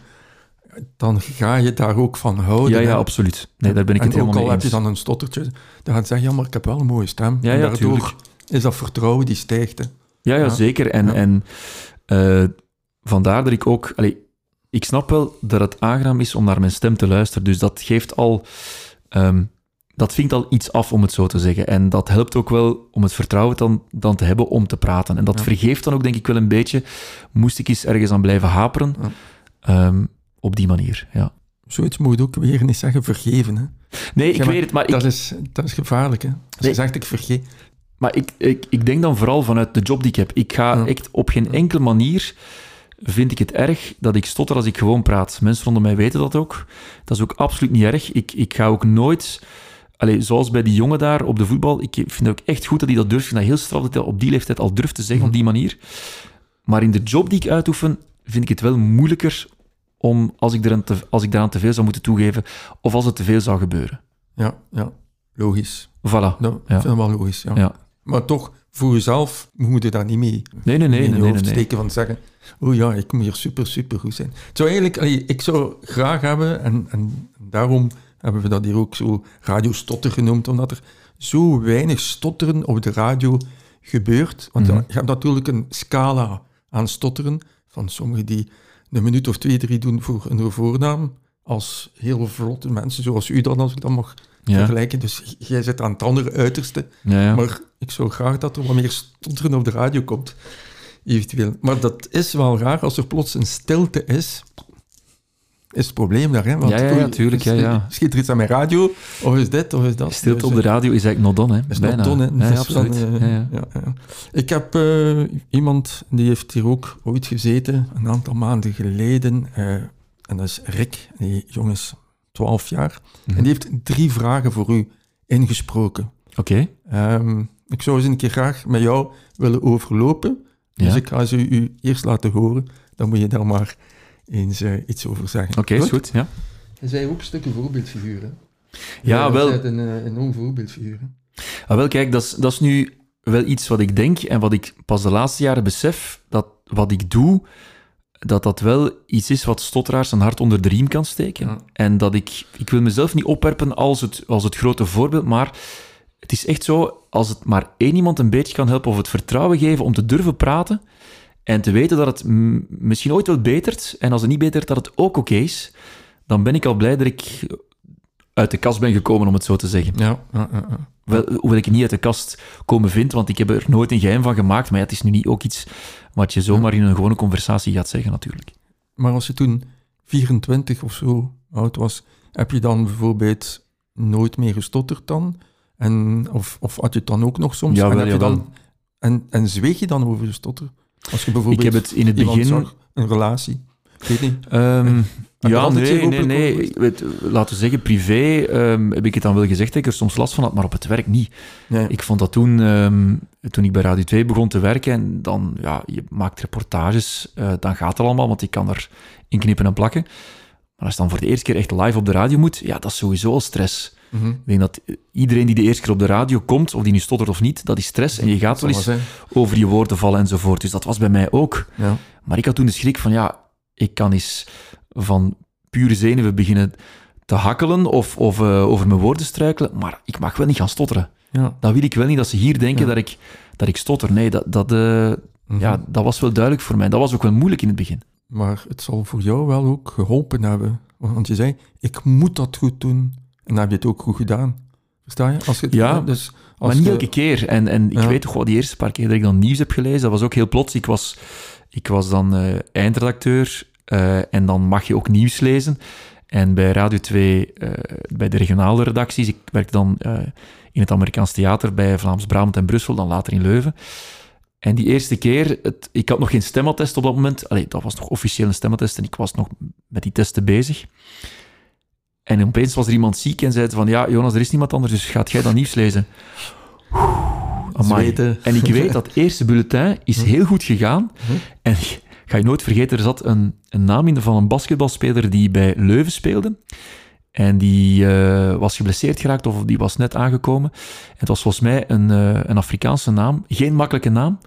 dan ga je daar ook van houden. Ja, hè. absoluut. Nee, daar ben ik en het helemaal ook al mee heb eens. je dan een stottertje, dan gaan ze zeggen, ja, maar ik heb wel een mooie stem. Ja, en ja, daardoor tuurlijk. is dat vertrouwen die stijgt. Hè. Ja, ja, Ja. zeker. En, Ja. en eh, vandaar dat ik ook... Allee, ik snap wel dat het aangenaam is om naar mijn stem te luisteren. Dus dat geeft al... ehm, dat vinkt al iets af, om het zo te zeggen. En dat helpt ook wel om het vertrouwen dan, dan te hebben om te praten. En dat Ja. vergeeft dan ook, denk ik, wel een beetje. Moest ik eens ergens aan blijven haperen. Ja. ehm, op die manier, ja. Zoiets moet je ook weer niet zeggen, vergeven. Hè. Nee, ik Ja, maar weet het, maar ik, dat, is, dat is gevaarlijk, hè. Als Nee. je zegt, ik vergeet. Maar ik, ik, ik denk dan vooral vanuit de job die ik heb. Ik ga Ja. echt op geen enkele manier vind ik het erg dat ik stotter als ik gewoon praat. Mensen rondom mij weten dat ook. Dat is ook absoluut niet erg. Ik, ik ga ook nooit... Allee, zoals bij die jongen daar op de voetbal, ik vind het ook echt goed dat hij dat durft. Ik vind dat heel straf dat hij op die leeftijd al durft te zeggen op die manier. Maar in de job die ik uitoefen, vind ik het wel moeilijker om, als ik, te, als ik daaraan te veel zou moeten toegeven, of als het te veel zou gebeuren. Ja, ja, logisch. Voilà. Dat Ja. vind ik wel logisch, ja. Ja. Maar toch, voor jezelf moet je daar niet mee Nee, nee, nee. in je nee, nee, steken van zeggen, oh ja, ik moet hier super, super goed zijn. Het zou eigenlijk, allee, ik zou graag hebben, en, en daarom hebben we dat hier ook zo radiostotter genoemd, omdat er zo weinig stotteren op de radio gebeurt. Want Mhm. je hebt natuurlijk een scala aan stotteren, van sommigen die een minuut of twee, drie doen voor een voornaam, als heel vlotte mensen, zoals u dan, als ik dat mag Ja. vergelijken. Dus jij zit aan het andere uiterste. Ja, ja. Maar ik zou graag dat er wat meer stotteren op de radio komt, eventueel. Maar dat is wel raar, als er plots een stilte is, is het probleem daar, hè? Want Ja, ja, ja, oei, tuurlijk, is- ja, ja. Schiet er iets aan mijn radio, of is dit, of is dat? Stilte op de radio is eigenlijk not done, hè? is Bijna. done, hè. Ja, absoluut. dan, eh, ja, ja. ja, ja. Ik heb eh, iemand, die heeft hier ook ooit gezeten, een aantal maanden geleden, eh, en dat is Rick, die jongen is 12 jaar, Mhm. en die heeft drie vragen voor u ingesproken. Oké. Ehm, ik zou eens een keer graag met jou willen overlopen. Dus ik ga ze u eerst laten horen. Dan moet je daar maar eens eh, iets over zeggen. Oké, is goed. Ja, Hij zei ook een stukje voorbeeldfiguur. Hè? ja wel. Een, een enorm voorbeeldfiguur. Ah, wel, kijk, dat is, dat is nu wel iets wat ik denk en wat ik pas de laatste jaren besef, dat wat ik doe, dat dat wel iets is wat stotteraars een hart onder de riem kan steken. Ja. En dat ik, ik wil mezelf niet opwerpen als het, als het grote voorbeeld, maar het is echt zo, als het maar één iemand een beetje kan helpen of het vertrouwen geven om te durven praten en te weten dat het misschien ooit wel betert, en als het niet betert, dat het ook oké is, dan ben ik al blij dat ik uit de kast ben gekomen, om het zo te zeggen. Ja, ja, ja, ja. Wel, hoewel ik het niet uit de kast komen vind, want ik heb er nooit een geheim van gemaakt. Maar ja, het is nu niet ook iets wat je zomaar in een gewone conversatie gaat zeggen, natuurlijk. Maar als je toen 24 of zo oud was, heb je dan bijvoorbeeld nooit meer gestotterd dan? En, of, of had je het dan ook nog soms? Jawel, en, heb je dan, en, en zweeg je dan over je stotter? Als je bijvoorbeeld Ik heb het in het begin... zag, een relatie. Ik weet niet. Ehm, ja, nee, nee, nee. Ik weet, laten we zeggen, privé ehm, heb ik het dan wel gezegd dat ik er soms last van had, maar op het werk niet. Nee. Ik vond dat toen, ehm, toen ik bij Radio 2 begon te werken, en dan, ja, je maakt reportages, eh, dan gaat het allemaal, want je kan er in knippen en plakken. Maar als je dan voor de eerste keer echt live op de radio moet, ja, dat is sowieso al stress. Mhm. Ik denk dat iedereen die de eerste keer op de radio komt, of die nu stottert of niet, dat is stress. En je gaat wel eens over je woorden vallen enzovoort. Dus dat was bij mij ook. Ja. Maar ik had toen de schrik van, ja, ik kan eens van pure zenuwen beginnen te hakkelen of, of eh, over mijn woorden struikelen, maar ik mag wel niet gaan stotteren. Ja. Dat wil ik wel niet, dat ze hier denken Ja. dat, ik, dat ik stotter. Nee, dat, dat, eh, Mhm. ja, dat was wel duidelijk voor mij. Dat was ook wel moeilijk in het begin. Maar het zal voor jou wel ook geholpen hebben. Want je zei, ik moet dat goed doen. En dan heb je het ook goed gedaan. Versta je? Als je het, Ja, dus als maar niet je- elke keer. En, en ik Ja. weet toch wel, die eerste paar keer dat ik dan nieuws heb gelezen, dat was ook heel plots. Ik was, ik was dan eh, eindredacteur eh, en dan mag je ook nieuws lezen. En bij Radio 2, eh, bij de regionale redacties, ik werkte dan in het Amerikaans theater bij Vlaams Brabant en Brussel, dan later in Leuven. En die eerste keer, het, ik had nog geen stemattest op dat moment. Allee, dat was nog officieel een stemattest en ik was nog met die testen bezig. En opeens was er iemand ziek en zei van, ja, Jonas, er is niemand anders, dus gaat jij dan nieuws lezen? Amai. En ik weet dat eerste bulletin is heel goed gegaan. Hm. En ga je nooit vergeten, er zat een, een naam in van een basketbalspeler die bij Leuven speelde. En die eh, was geblesseerd geraakt of die was net aangekomen. Het was volgens mij een, eh, een Afrikaanse naam. Geen makkelijke naam.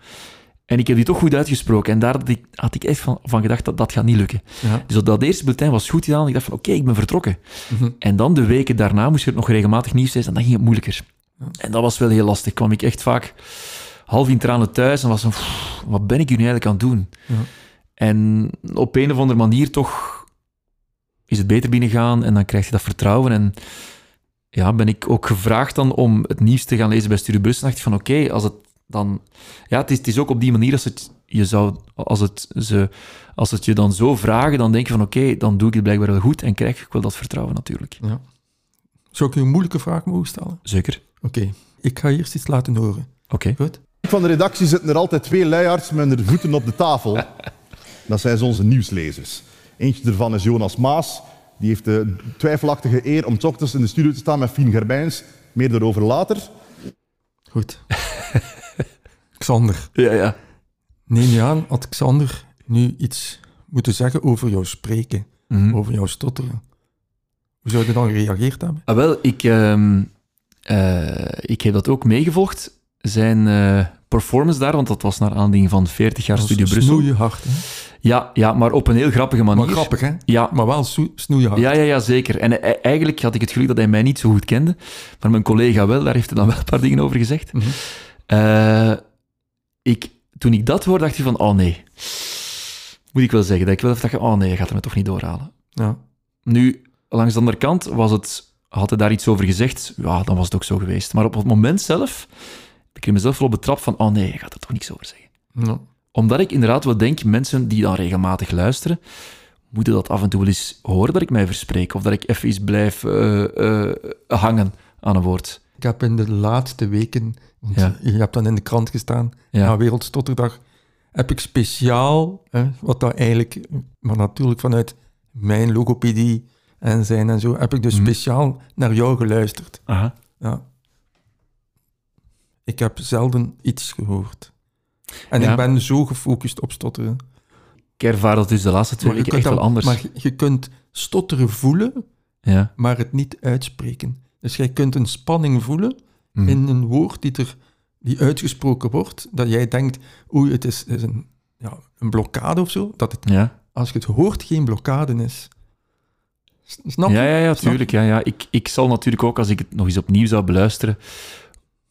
En ik heb die toch goed uitgesproken. En daar had ik, had ik echt van, van gedacht, dat dat gaat niet lukken. Ja. Dus dat, dat eerste bulletin was goed gedaan. Ik dacht van, oké, ik ben vertrokken. Mhm. En dan de weken daarna moest je het nog regelmatig nieuws lezen. En dan ging het moeilijker. En dat was wel heel lastig. Kwam ik echt vaak half in tranen thuis en was van, "Pff, wat ben ik hier nu eigenlijk aan het doen? Ja. En op een of andere manier toch is het beter binnengaan en dan krijg je dat vertrouwen. En ja, ben ik ook gevraagd dan om het nieuws te gaan lezen bij Studio Bus. En dacht ik van, oké, als het dan... Ja, het is, het is ook op die manier als het je zou... Als het, ze, als het je dan zo vragen, dan denk je van, oké, dan doe ik het blijkbaar wel goed en krijg ik wel dat vertrouwen natuurlijk. Zou ik u een moeilijke vraag mogen stellen? Zeker. Oké, ik ga eerst iets laten horen. Oké. Goed? Van de redactie zitten er altijd twee luiaards met hun voeten op de tafel. Dat zijn ze onze nieuwslezers. Eentje ervan is Jonas Maas. Die heeft de twijfelachtige eer om ochtends in de studio te staan met Fien Gerbijns. Meer daarover later. Goed. Xander, Ja, ja. neem je aan, had Xander nu iets moeten zeggen over jouw spreken, Mhm. over jouw stotteren? Hoe zou je dan gereageerd hebben? Ah, wel, ik, ehm, eh, ik heb dat ook meegevolgd. Zijn eh, performance daar, want dat was naar aanleiding van 40 jaar Studio is Brussel. Snoeihard, hè? Ja, ja, maar op een heel grappige manier. Maar grappig, hè? Ja, Maar wel snoe- snoeihard. ja, ja, ja, zeker. En eh, eigenlijk had ik het geluk dat hij mij niet zo goed kende. Maar mijn collega wel, daar heeft hij dan wel een paar dingen over gezegd. Eh, ik, toen ik dat hoorde, dacht ik van, oh nee. Moet ik wel zeggen. Dat ik wel even dacht, oh nee, je gaat er me toch niet doorhalen. Ja. Nu, langs de andere kant was het, had hij daar iets over gezegd, ja, dan was het ook zo geweest. Maar op het moment zelf heb ik er mezelf wel op betrapt van, oh nee, je gaat er toch niks over zeggen. Ja. Omdat ik inderdaad wel denk, mensen die dan regelmatig luisteren, moeten dat af en toe wel eens horen dat ik mij verspreek, of dat ik even eens blijf eh, eh, hangen aan een woord. Ik heb in de laatste weken, want Ja. je hebt dan in de krant gestaan, Ja. na Wereldstotterdag, heb ik speciaal, hè, wat dat eigenlijk, maar natuurlijk vanuit mijn logopedie en zijn en zo, heb ik dus Mhm. speciaal naar jou geluisterd. Aha. Ja. Ik heb zelden iets gehoord. En Ja. ik ben zo gefocust op stotteren. Ik ervaar dat dus de laatste twee weken kunt echt wel anders. maar je- je kunt stotteren voelen, Ja. maar het niet uitspreken. Dus jij kunt een spanning voelen Mhm. in een woord die, er, die uitgesproken wordt, dat jij denkt, oei, het is, is een, ja, een blokkade of zo, dat het, Ja. als je het hoort, geen blokkade is. Snap je? Ja, ja, ja, tuurlijk. Ja, ja. Ik, ik zal natuurlijk ook, als ik het nog eens opnieuw zou beluisteren,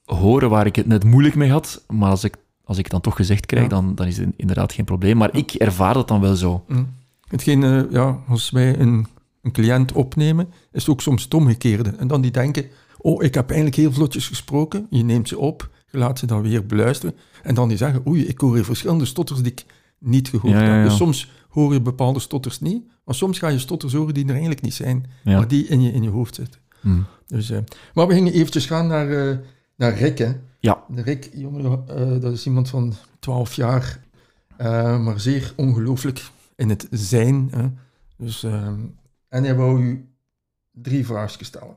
horen waar ik het net moeilijk mee had. Maar als ik, als ik het dan toch gezegd krijg, Ja. dan, dan is het inderdaad geen probleem. Maar ik ervaar dat dan wel zo. Hm. Hetgeen, eh, ja, als wij een, een cliënt opnemen, is het ook soms het omgekeerde. En dan die denken, oh, ik heb eigenlijk heel vlotjes gesproken. Je neemt ze op, je laat ze dan weer beluisteren. En dan die zeggen, oei, ik hoor hier verschillende stotters die ik niet gehoord Ja, ja, heb. Dus soms hoor je bepaalde stotters niet, maar soms ga je stotters horen die er eigenlijk niet zijn, maar die in je, in je hoofd zitten. Hm. Dus, eh, maar we gingen eventjes gaan naar, eh, naar Rick, hè. Ja. Rick, jongen, eh, dat is iemand van 12 jaar, maar zeer ongelooflijk in het zijn. Hè. Dus, ehm, en hij wou u drie vraagjes stellen.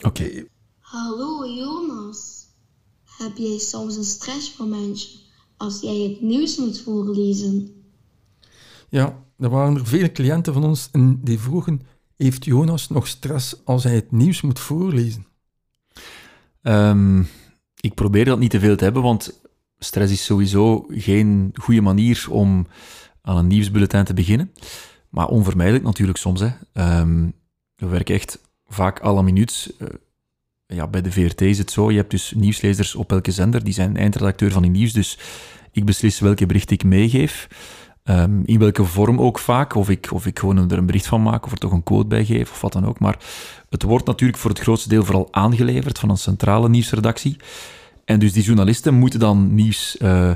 Oké. Hallo Jonas. Heb jij soms een stressmomentje als jij het nieuws moet voorlezen? Ja, er waren er vele cliënten van ons en die vroegen, heeft Jonas nog stress als hij het nieuws moet voorlezen? Ehm, ik probeer dat niet te veel te hebben, want stress is sowieso geen goede manier om aan een nieuwsbulletin te beginnen. Maar onvermijdelijk natuurlijk soms. Hè. Ehm, we werken echt vaak la minuut. Eh, ja, bij de VRT is het zo, je hebt dus nieuwslezers op elke zender, die zijn eindredacteur van die nieuws, dus ik beslis welke bericht ik meegeef. Ehm, in welke vorm ook vaak, of ik, of ik gewoon er een bericht van maak, of er toch een quote bij geef, of wat dan ook. Maar het wordt natuurlijk voor het grootste deel vooral aangeleverd van een centrale nieuwsredactie. En dus die journalisten moeten dan nieuws eh,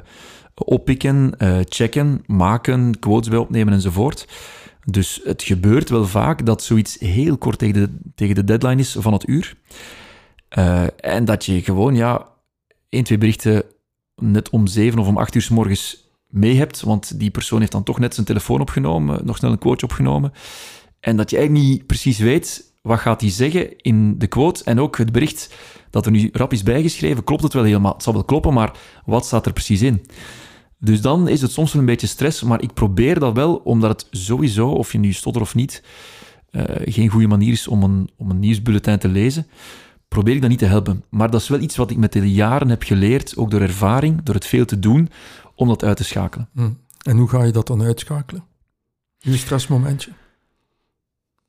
oppikken, eh, checken, maken, quotes bij opnemen enzovoort. Dus het gebeurt wel vaak dat zoiets heel kort tegen de, tegen de deadline is van het uur. Eh, en dat je gewoon, ja, één, twee berichten net om zeven of om acht uur s morgens mee hebt, want die persoon heeft dan toch net zijn telefoon opgenomen, nog snel een quote opgenomen. En dat je eigenlijk niet precies weet wat gaat hij zeggen in de quote en ook het bericht dat er nu rap is bijgeschreven, klopt het wel helemaal? Het zal wel kloppen, maar wat staat er precies in? Dus dan is het soms wel een beetje stress, maar ik probeer dat wel, omdat het sowieso, of je nu stotter of niet, eh, geen goede manier is om een, om een nieuwsbulletin te lezen, probeer ik dat niet te helpen. Maar dat is wel iets wat ik met de jaren heb geleerd, ook door ervaring, door het veel te doen, om dat uit te schakelen. Hm. En hoe ga je dat dan uitschakelen? Uw stressmomentje?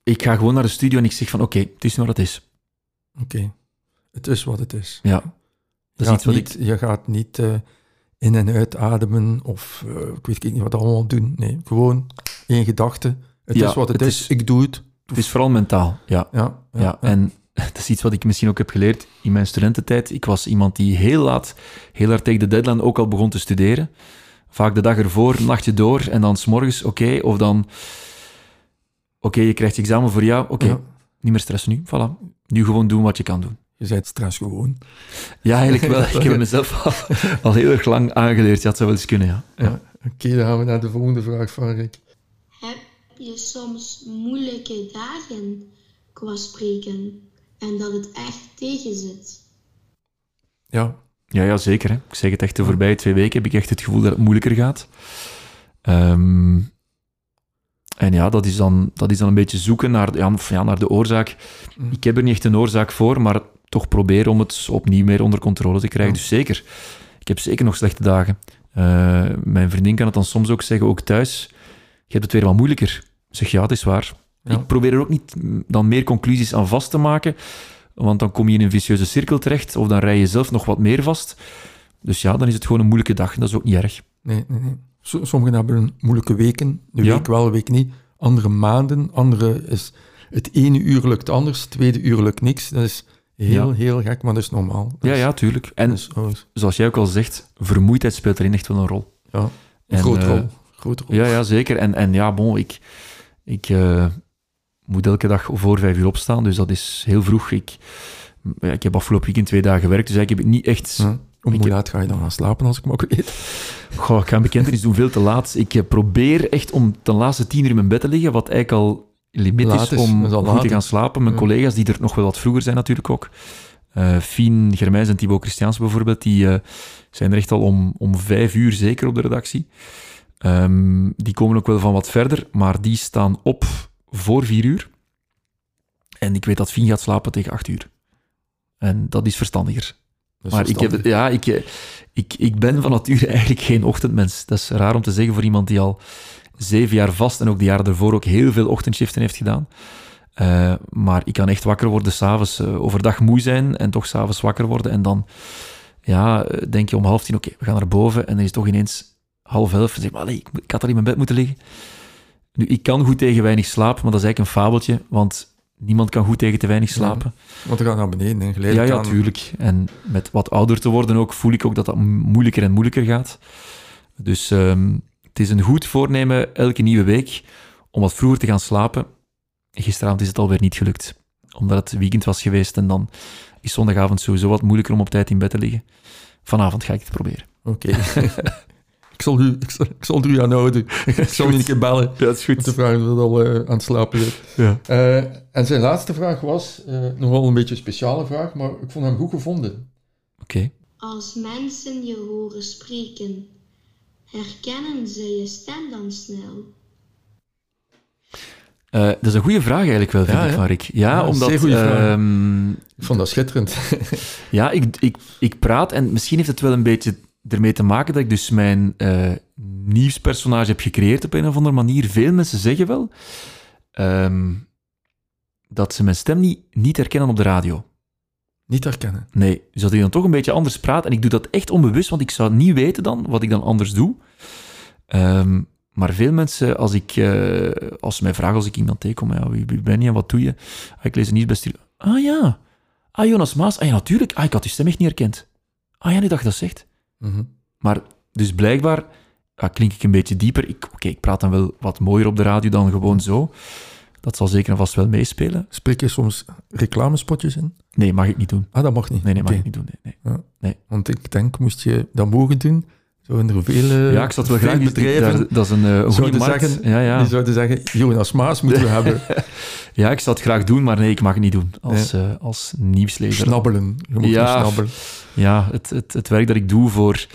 Ik ga gewoon naar de studio en ik zeg van, oké, het is nu wat het is. Oké, het is wat het is. Ja, dat Je is gaat iets wat niet, ik... Je gaat niet eh, in- en uitademen of eh, ik weet niet wat allemaal doen. Nee, gewoon één gedachte. Het Ja, is wat het, het is. is- Ik doe het. Het is vooral mentaal, ja. Ja, ja, Ja, en dat is iets wat ik misschien ook heb geleerd in mijn studententijd. Ik was iemand die heel laat, heel hard tegen de deadline ook al begon te studeren. Vaak de dag ervoor, nachtje door en dan s'morgens, oké, of dan... Oké, je krijgt je examen voor jou, oké, Ja. niet meer stressen nu. Voilà. Nu gewoon doen wat je kan doen. Je bent stress gewoon. Ja, eigenlijk wel. Ik heb het mezelf al, al heel erg lang aangeleerd. Ja, het zou wel eens kunnen, ja. Ja. Oké, dan gaan we naar de volgende vraag van Rick. Heb je soms moeilijke dagen qua spreken en dat het echt tegenzit? Ja, Ja, ja, zeker. Hè. Ik zeg het echt, de voorbije twee weken heb ik echt het gevoel dat het moeilijker gaat. Ehm, en ja, dat is, dan, dat is dan een beetje zoeken naar, ja, naar de oorzaak. Mm. Ik heb er niet echt een oorzaak voor, maar toch proberen om het opnieuw meer onder controle te krijgen. Ja. Dus zeker. Ik heb zeker nog slechte dagen. Eh, mijn vriendin kan het dan soms ook zeggen, ook thuis. Je hebt het weer wat moeilijker. Ik zeg, ja, het is waar. Ja. Ik probeer er ook niet dan meer conclusies aan vast te maken, want dan kom je in een vicieuze cirkel terecht, of dan rij je zelf nog wat meer vast. Dus ja, dan is het gewoon een moeilijke dag. Dat is ook niet erg. nee, nee, nee. So- Sommigen hebben moeilijke weken, de Ja. week wel, de week niet. Andere maanden, andere is het ene uur lukt anders, het tweede uur lukt niks. Dat is heel, Ja. heel gek, maar dat is normaal. Dat Ja, is- ja, tuurlijk. En is- is- zoals jij ook al zegt, vermoeidheid speelt erin echt wel een rol. ja, een En, grote eh, rol. Rol. Ja, ja, zeker. En, en ja, bon, ik, ik eh, moet elke dag voor vijf uur opstaan, dus dat is heel vroeg. Ik, ja, ik heb afgelopen weekend twee dagen gewerkt, dus eigenlijk heb ik niet echt... Hoe Ik- laat ga je dan gaan slapen, als ik maar ook weet? Goh, ik ga een bekentenis doen, veel te laat. Ik eh, probeer echt om ten laatste tien uur in mijn bed te liggen, wat eigenlijk al limiet is is, om goed laat, te gaan slapen. Mijn Ja. collega's, die er nog wel wat vroeger zijn natuurlijk ook, eh Fien Germijns en Thibaut Christiaans bijvoorbeeld, die eh, zijn er echt al om, om vijf uur zeker op de redactie. Ehm, die komen ook wel van wat verder, maar die staan op voor vier uur. En ik weet dat Fien gaat slapen tegen acht uur. En dat is verstandiger. Dat is Maar ik, heb, ja, ik, ik, ik ben van nature eigenlijk geen ochtendmens. Dat is raar om te zeggen voor iemand die al zeven jaar vast en ook de jaren daarvoor ook heel veel ochtendshiften heeft gedaan. Eh, maar ik kan echt wakker worden s'avonds, avonds overdag moe zijn en toch s'avonds wakker worden. En dan ja, eh, denk je om half tien, oké, we gaan naar boven. En dan is het toch ineens half elf. En zeg maar, allee, ik, ik had al in mijn bed moeten liggen. Nu, ik kan goed tegen weinig slapen, maar dat is eigenlijk een fabeltje, want niemand kan goed tegen te weinig slapen. Want we gaan naar beneden en Ja, ja, aan- tuurlijk. En met wat ouder te worden ook, voel ik ook dat dat moeilijker en moeilijker gaat. Dus ehm, het is een goed voornemen elke nieuwe week om wat vroeger te gaan slapen. Gisteravond is het alweer niet gelukt, omdat het weekend was geweest en dan is zondagavond sowieso wat moeilijker om op tijd in bed te liggen. Vanavond ga ik het proberen. Oké. ik, zal u, ik, zal, ik zal er u aan houden. ik zal u een keer bellen Ja, dat is om te vragen of dat al eh, aan het slapen is. Ja. Eh, en zijn laatste vraag was, eh, nogal een beetje een speciale vraag, maar ik vond hem goed gevonden. Oké. Als mensen je horen spreken, herkennen ze je stem dan snel? Eh, dat is een goede vraag eigenlijk wel, vind Ja, ik, van Rick. Ja, Ja, omdat... zeer goede vraag. ehm, Ik vond dat schitterend. Ja, ik, ik, ik praat en misschien heeft het wel een beetje ermee te maken dat ik dus mijn eh, nieuwspersonage heb gecreëerd op een of andere manier. Veel mensen zeggen wel ehm, dat ze mijn stem niet, niet herkennen op de radio. Niet herkennen. Nee, dus dat ik dan toch een beetje anders praat. En ik doe dat echt onbewust, want ik zou niet weten dan wat ik dan anders doe. Ehm, maar veel mensen, als, ik, eh, als ze mij vragen, als ik iemand tegenkom, ja, wie, wie ben je en wat doe je? Ah, ik lees een nieuwsbest. Ah ja, ah Jonas Maas, ah ja natuurlijk. Ah, ik had je stem echt niet herkend. Ah ja, nu dat je dat zegt. Mhm. Maar dus blijkbaar ja, klink ik een beetje dieper. Ik- Oké, ik praat dan wel wat mooier op de radio dan gewoon zo. Dat zal zeker en vast wel meespelen. Spreek je soms reclamespotjes in? Nee, mag ik niet doen. Ah, dat mag niet. Nee, nee, mag ik niet doen. Nee, nee. Want ik denk, moest je dat mogen doen, er vele Ja, ik zat wel graag. bedrijven dat is een, eh, een goede markt. zeggen, ja, ja. die zouden zeggen, Jonas Maas moeten we hebben. ja, ik zou het graag doen, maar nee, ik mag het niet doen als, eh, als nieuwslezer. Snabbelen. Je moet Ja. snabbelen. Ja, het, het, het werk dat ik doe voor,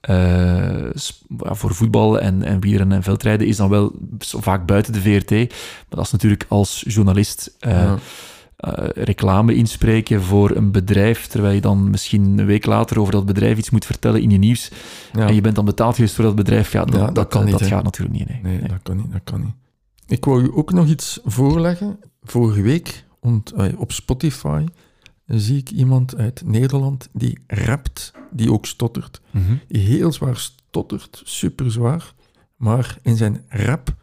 ja, voor voetbal en, en wielrennen en veldrijden is dan wel zo vaak buiten de VRT. Maar dat is natuurlijk als journalist Ja. Eh, reclame inspreken voor een bedrijf, terwijl je dan misschien een week later over dat bedrijf iets moet vertellen in je nieuws. Ja. En je bent dan betaald geweest door dat bedrijf. Ja, dat, Ja, dat, dat kan eh, niet, Dat gaat natuurlijk niet. Nee. Nee, Nee. dat kan niet, dat kan niet. Ik wou u ook nog iets voorleggen. Vorige week ont- eh, op Spotify zie ik iemand uit Nederland die rapt, die ook stottert. Mhm. Die heel zwaar stottert, super zwaar, maar in zijn rap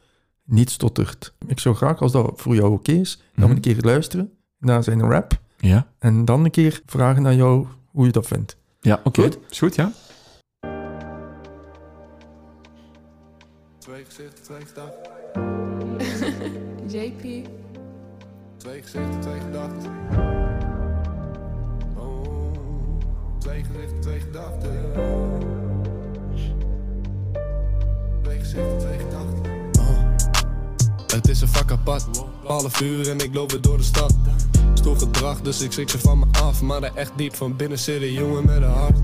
niet stottert. Ik zou graag, als dat voor jou oké is, dan Mhm. een keer luisteren naar zijn rap Ja, en dan een keer vragen aan jou hoe je dat vindt. ja oké. Goed. Is goed, ja. Twee gezichten, twee gedachten. JP, Twee gezichten, twee gedachten. Oh, twee gezichten, twee gedachten. Twee gezichten, twee gedachten. Het is een vak apart. Half uur en ik loop weer door de stad. Stoel gedrag, dus ik schrik ze van me af. Maar er echt diep van binnen zit een jongen met een hart.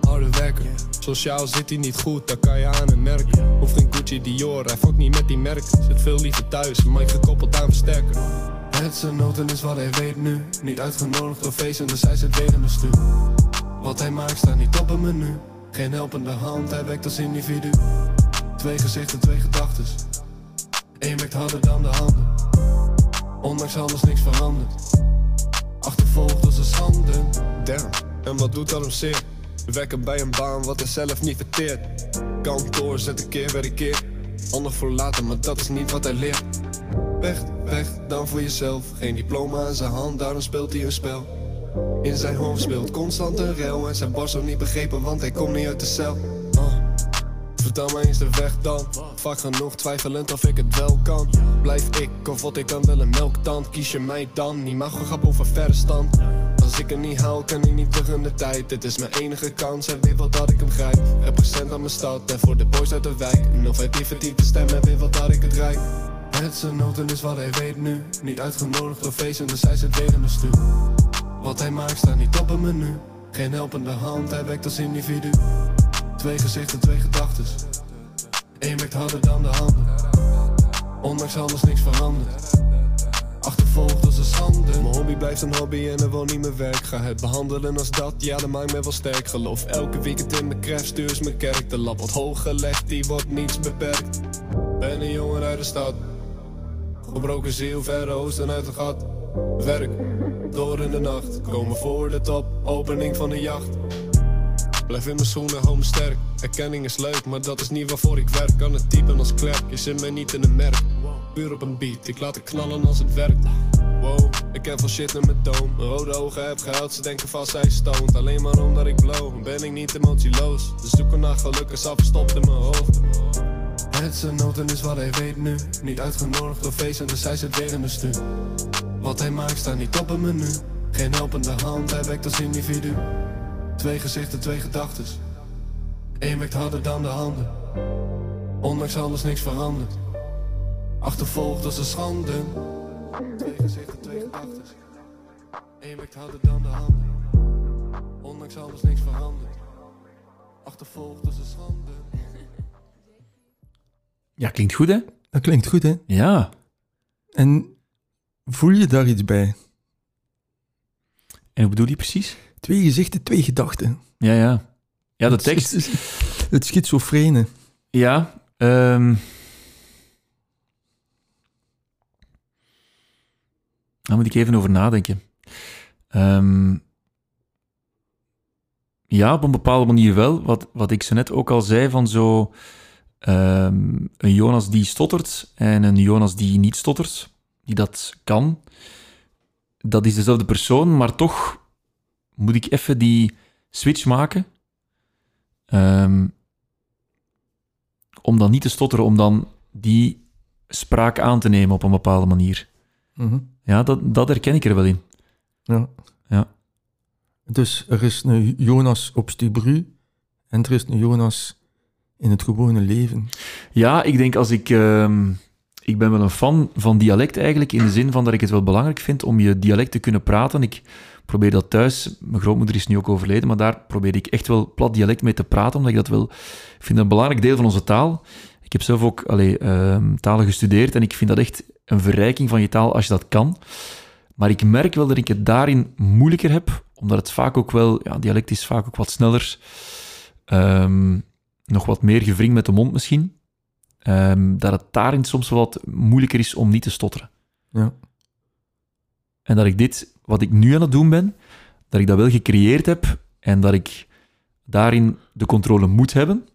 Harde werker. Sociaal zit hij niet goed, dat kan je aan hem merken. Hoef geen Gucci Dior, hij fuckt niet met die merk. Zit veel liever thuis, maar ik gekoppeld aan versterker. Het zijn noten is wat hij weet nu. Niet uitgenodigd door feesten, dus hij zit weer in mijn stuur. Wat hij maakt staat niet op een menu. Geen helpende hand, hij werkt als individu. Twee gezichten, twee gedachtes. Eén werkt harder dan de handen. Ondanks alles niks veranderd. Achtervolgd als een schande. Damn, en wat doet dat hem zeer? Werken bij een baan wat hij zelf niet verteert. Kantoor zet een keer bij de keer. Ander voor later, maar dat is niet wat hij leert. Weg, weg, dan voor jezelf. Geen diploma in zijn hand, daarom speelt hij een spel. In zijn hoofd speelt constant een rel. En zijn borst ook niet begrepen, want hij komt niet uit de cel. Vertel me eens de weg dan. Vaak genoeg twijfelend of ik het wel kan. Blijf ik of wat ik dan wel een melktand? Kies je mij dan? Niet mag grap over verre stand. Als ik het niet haal, kan ik niet terug in de tijd. Dit is mijn enige kans en weet wel dat ik hem grijp. Represent aan mijn stad en voor de boys uit de wijk. En of hij die te stemmen, en weet wel dat ik het rijk. Het zijn noten is wat hij weet nu. Niet uitgenodigd door feesten, dus hij zit weer in de stuur. Wat hij maakt staat niet op een menu. Geen helpende hand, hij werkt als individu. Twee gezichten, twee gedachtes. Eén werkt harder dan de handen. Ondanks alles niks veranderd. Achtervolgd als een schande. Mijn hobby blijft een hobby en er wordt niet mijn werk. Ga het behandelen als dat, ja, dat maakt me wel sterk. Geloof elke weekend in mijn craft, stuur mijn kerk. De lat wordt hoog gelegd, die wordt niets beperkt. Ben een jongen uit de stad. Gebroken ziel, verre oosten uit het gat. Werk, door in de nacht. Komen voor de top, opening van de jacht. Blijf in mijn schoenen, hou sterk. Erkenning is leuk, maar dat is niet waarvoor ik werk. Kan het typen als klerk, je zit mij niet in een merk. Puur op een beat, ik laat het knallen als het werkt. Wow, ik heb veel shit in mijn toon. Mijn rode ogen heb gehuild, ze denken vast hij stoned. Alleen maar omdat ik blow, ben ik niet emotieloos. De zoeken naar geluk is afgestopt in mijn hoofd. Het zijn noten is wat hij weet nu. Niet uitgenodigd door feesten, dus hij zit weer in de stuur. Wat hij maakt staat niet op een menu. Geen helpende hand, hij werkt als individu. Twee gezichten, twee gedachtes. Eén werkt harder dan de handen. Ondanks alles niks veranderd. Achtervolgd als een schande. Twee gezichten, twee gedachtes. Eén werkt harder dan de handen. Ondanks alles niks veranderd. Achtervolgd als een schande. Ja, klinkt goed, hè? Dat klinkt goed, hè? Ja. En voel je daar iets bij? En hoe bedoel je precies? Twee gezichten, twee gedachten. Ja, ja. Ja, de Het- tekst... Het, het schizofrene. Ja, ehm daar moet ik even over nadenken. Ehm, ja, op een bepaalde manier wel. Wat, wat ik zo net ook al zei, van zo... ehm, een Jonas die stottert en een Jonas die niet stottert, die dat kan. Dat is dezelfde persoon, maar toch moet ik even die switch maken. Ehm, om dan niet te stotteren, om dan die spraak aan te nemen op een bepaalde manier. Mhm. Ja, dat, dat herken ik er wel in. Ja. Ja. Dus er is een Jonas op Stubru en er is een Jonas in het gewone leven. Ja, ik denk als ik... ehm, ik ben wel een fan van dialect eigenlijk, in de zin van dat ik het wel belangrijk vind om je dialect te kunnen praten. Ik probeer dat thuis, mijn grootmoeder is nu ook overleden, maar daar probeer ik echt wel plat dialect mee te praten, omdat ik dat wel vind een belangrijk deel van onze taal. Ik heb zelf ook allee, ehm, talen gestudeerd en ik vind dat echt een verrijking van je taal als je dat kan. Maar ik merk wel dat ik het daarin moeilijker heb, omdat het vaak ook wel, ja, dialect is vaak ook wat sneller, ehm, nog wat meer gevringd met de mond misschien. Ehm, dat het daarin soms wel wat moeilijker is om niet te stotteren. Ja. En dat ik dit, wat ik nu aan het doen ben, dat ik dat wel gecreëerd heb en dat ik daarin de controle moet hebben.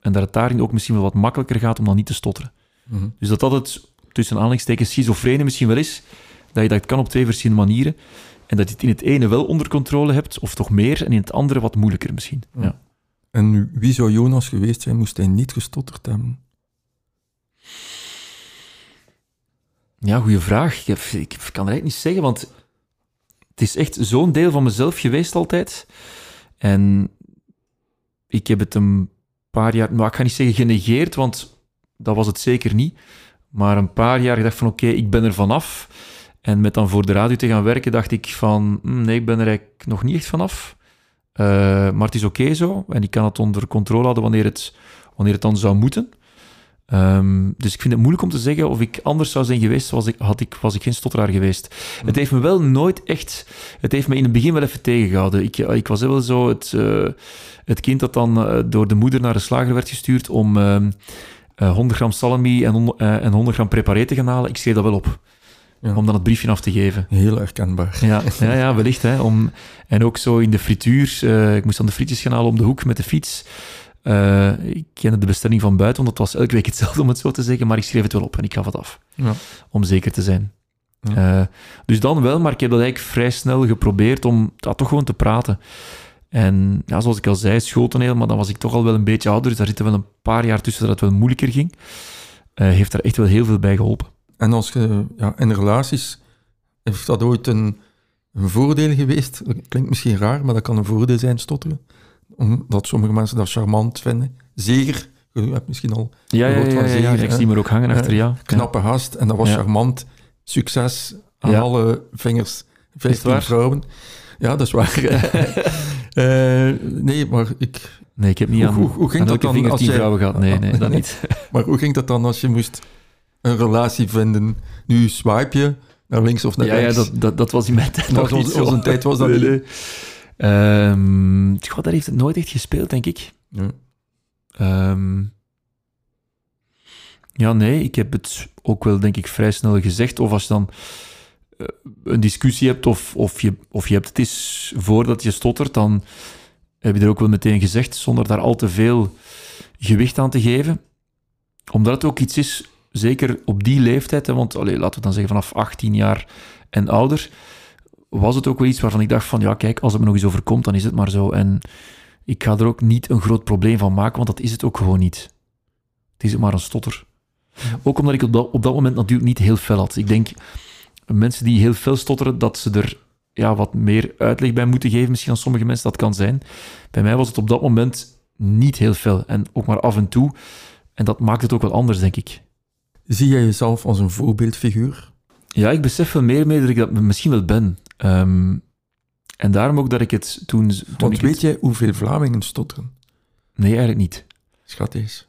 En dat het daarin ook misschien wel wat makkelijker gaat om dan niet te stotteren. Mhm. Dus dat dat het tussen aanhalingstekens schizofrene misschien wel is, dat je dat kan op twee verschillende manieren. En dat je het in het ene wel onder controle hebt, of toch meer, en in het andere wat moeilijker misschien. Ja. Ja. En wie zou Jonas geweest zijn, moest hij niet gestotterd hebben? Ja, goede vraag. Ik, ik- ik kan het eigenlijk niet zeggen, want het is echt zo'n deel van mezelf geweest altijd. En ik heb het een paar jaar, maar ik ga niet zeggen genegeerd, want dat was het zeker niet. Maar een paar jaar gedacht van oké, ik ben er vanaf. En met dan voor de radio te gaan werken, dacht ik van hm, nee, ik ben er eigenlijk nog niet echt vanaf. Eh, maar het is oké zo. En ik kan het onder controle houden wanneer het, wanneer het dan zou moeten. Ehm, dus ik vind het moeilijk om te zeggen of ik anders zou zijn geweest, was ik, had ik, was ik geen stotteraar geweest. Het heeft me wel nooit echt... Het heeft me in het begin wel even tegengehouden. Ik, ik was wel zo het, eh, het kind dat dan eh, door de moeder naar de slager werd gestuurd om ehm, eh, 100 gram salami en, eh, en 100 gram preparé te gaan halen. Ik schreef dat wel op. Ja. Om dan het briefje af te geven. Heel herkenbaar. Ja, ja, ja wellicht. Hè, om, en ook zo in de frituur. eh, ik moest dan de frietjes gaan halen om de hoek met de fiets. Eh, ik kende de bestelling van buiten, want het was elke week hetzelfde, om het zo te zeggen. Maar ik schreef het wel op en ik gaf het af. Ja. Om zeker te zijn. Ja. Eh, dus dan wel, maar ik heb dat eigenlijk vrij snel geprobeerd om ja, toch gewoon te praten. En ja, zoals ik al zei, schooltoneel, maar dan was ik toch al wel een beetje ouder. Dus daar zitten wel een paar jaar tussen dat het wel moeilijker ging. Eh, heeft daar echt wel heel veel bij geholpen. En als je ja, in relaties, heeft dat ooit een, een voordeel geweest? Dat klinkt misschien raar, maar dat kan een voordeel zijn, stotteren. Omdat sommige mensen dat charmant vinden. Zeker, je hebt misschien al Ja, gehoord ja, van ja, Zeger, ik zie me ook hangen achter Ja, knappe gast en dat was charmant. Succes aan alle vingers. 15 waar? vrouwen. Ja, dat is waar. Eh, nee, maar, ik, Nee, ik heb niet Hoe- aan, hoe- hoe ging aan dat dan als jij- vrouwen gehad. Nee, nee, dat Nee. niet. maar hoe ging dat dan als je moest een relatie vinden? Nu swipe je naar links of naar Ja, ja rechts. dat, dat, dat was in mijn tijd Dat was onze- onze tijd was dat nee. Ehm, goh, daar heeft het nooit echt gespeeld, denk ik. Ja. Ehm, ja, nee, ik heb het ook wel, denk ik, vrij snel gezegd. Of als je dan eh, een discussie hebt of, of, je, of je hebt het eens voordat je stottert, dan heb je er ook wel meteen gezegd, zonder daar al te veel gewicht aan te geven. Omdat het ook iets is, zeker op die leeftijd, hè, want allee, laten we dan zeggen vanaf 18 jaar en ouder, was het ook wel iets waarvan ik dacht van, ja, kijk, als het me nog eens overkomt, dan is het maar zo. En ik ga er ook niet een groot probleem van maken, want dat is het ook gewoon niet. Het is maar een stotter. Ook omdat ik op dat, op dat moment natuurlijk niet heel fel had. Ik denk, mensen die heel fel stotteren, dat ze er ja, wat meer uitleg bij moeten geven, misschien aan sommige mensen, dat kan zijn. Bij mij was het op dat moment niet heel fel. En ook maar af en toe. En dat maakt het ook wel anders, denk ik. Zie jij jezelf als een voorbeeldfiguur? Ja, ik besef wel meer mee dat ik dat misschien wel ben. Ehm, en daarom ook dat ik het toen... toen Want weet het- jij hoeveel Vlamingen stotteren? Nee, eigenlijk niet. Schat eens.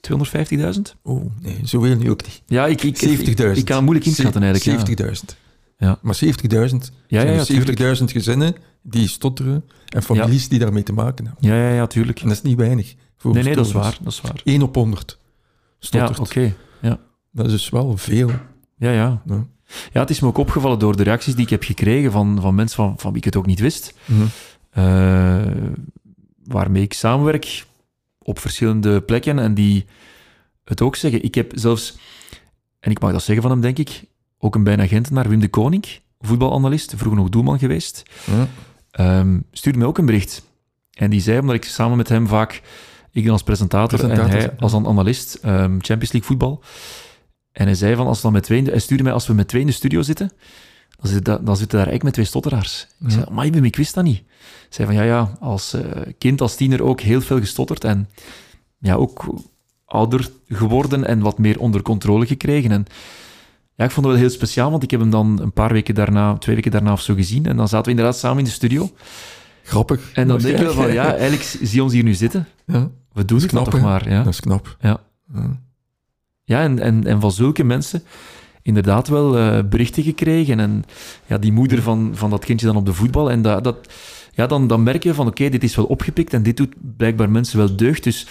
250.000? Oh, nee, zoveel nu ook niet. Ja, ik, ik, 70.000. ik, ik kan het moeilijk inschatten eigenlijk. ja. 70.000. Ja. Maar 70.000 Ja, ja, ja, er tuurlijk. 70.000 gezinnen die stotteren en families die daarmee te maken hebben. Ja, ja, ja, tuurlijk. En dat is niet weinig. Voor Nee, nee, dat is waar. Dat is waar. 1 op 100 Ja, stottert. oké. Dat is dus wel veel. Ja, ja. Ja. Ja, het is me ook opgevallen door de reacties die ik heb gekregen van, van mensen van, van wie ik het ook niet wist. Mhm. eh, waarmee ik samenwerk op verschillende plekken en die het ook zeggen. Ik heb zelfs, en ik mag dat zeggen van hem, denk ik, ook een bijna Gentenaar, Wim de Koning, voetbalanalist, vroeger nog doelman geweest, ehm, stuurde mij ook een bericht. En die zei, omdat ik samen met hem vaak, ik dan als presentator, Presentator, en hij als analist, ehm, Champions League voetbal. En hij zei van, als we dan met twee, hij stuurde mij, als we met twee in de studio zitten, dan dan zitten daar eigenlijk met twee stotteraars. Ik zei, maar ik wist dat niet. Hij zei van, ja, ja, als eh, kind, als tiener ook heel veel gestotterd en ja, ook ouder geworden en wat meer onder controle gekregen. En ja, ik vond het wel heel speciaal, want ik heb hem dan een paar weken daarna, twee weken daarna of zo gezien. En dan zaten we inderdaad samen in de studio. Grappig. En dan denk je wel van, ja, eigenlijk zie ons hier nu zitten. Ja, We doen het knap, toch maar. Ja, dat is knap. ja. Ja. Ja en, en, en van zulke mensen inderdaad wel eh, berichten gekregen. En ja, die moeder van, van dat kindje dan op de voetbal. En dat, dat, ja, dan, dan merk je van, oké, dit is wel opgepikt en dit doet blijkbaar mensen wel deugd. Dus,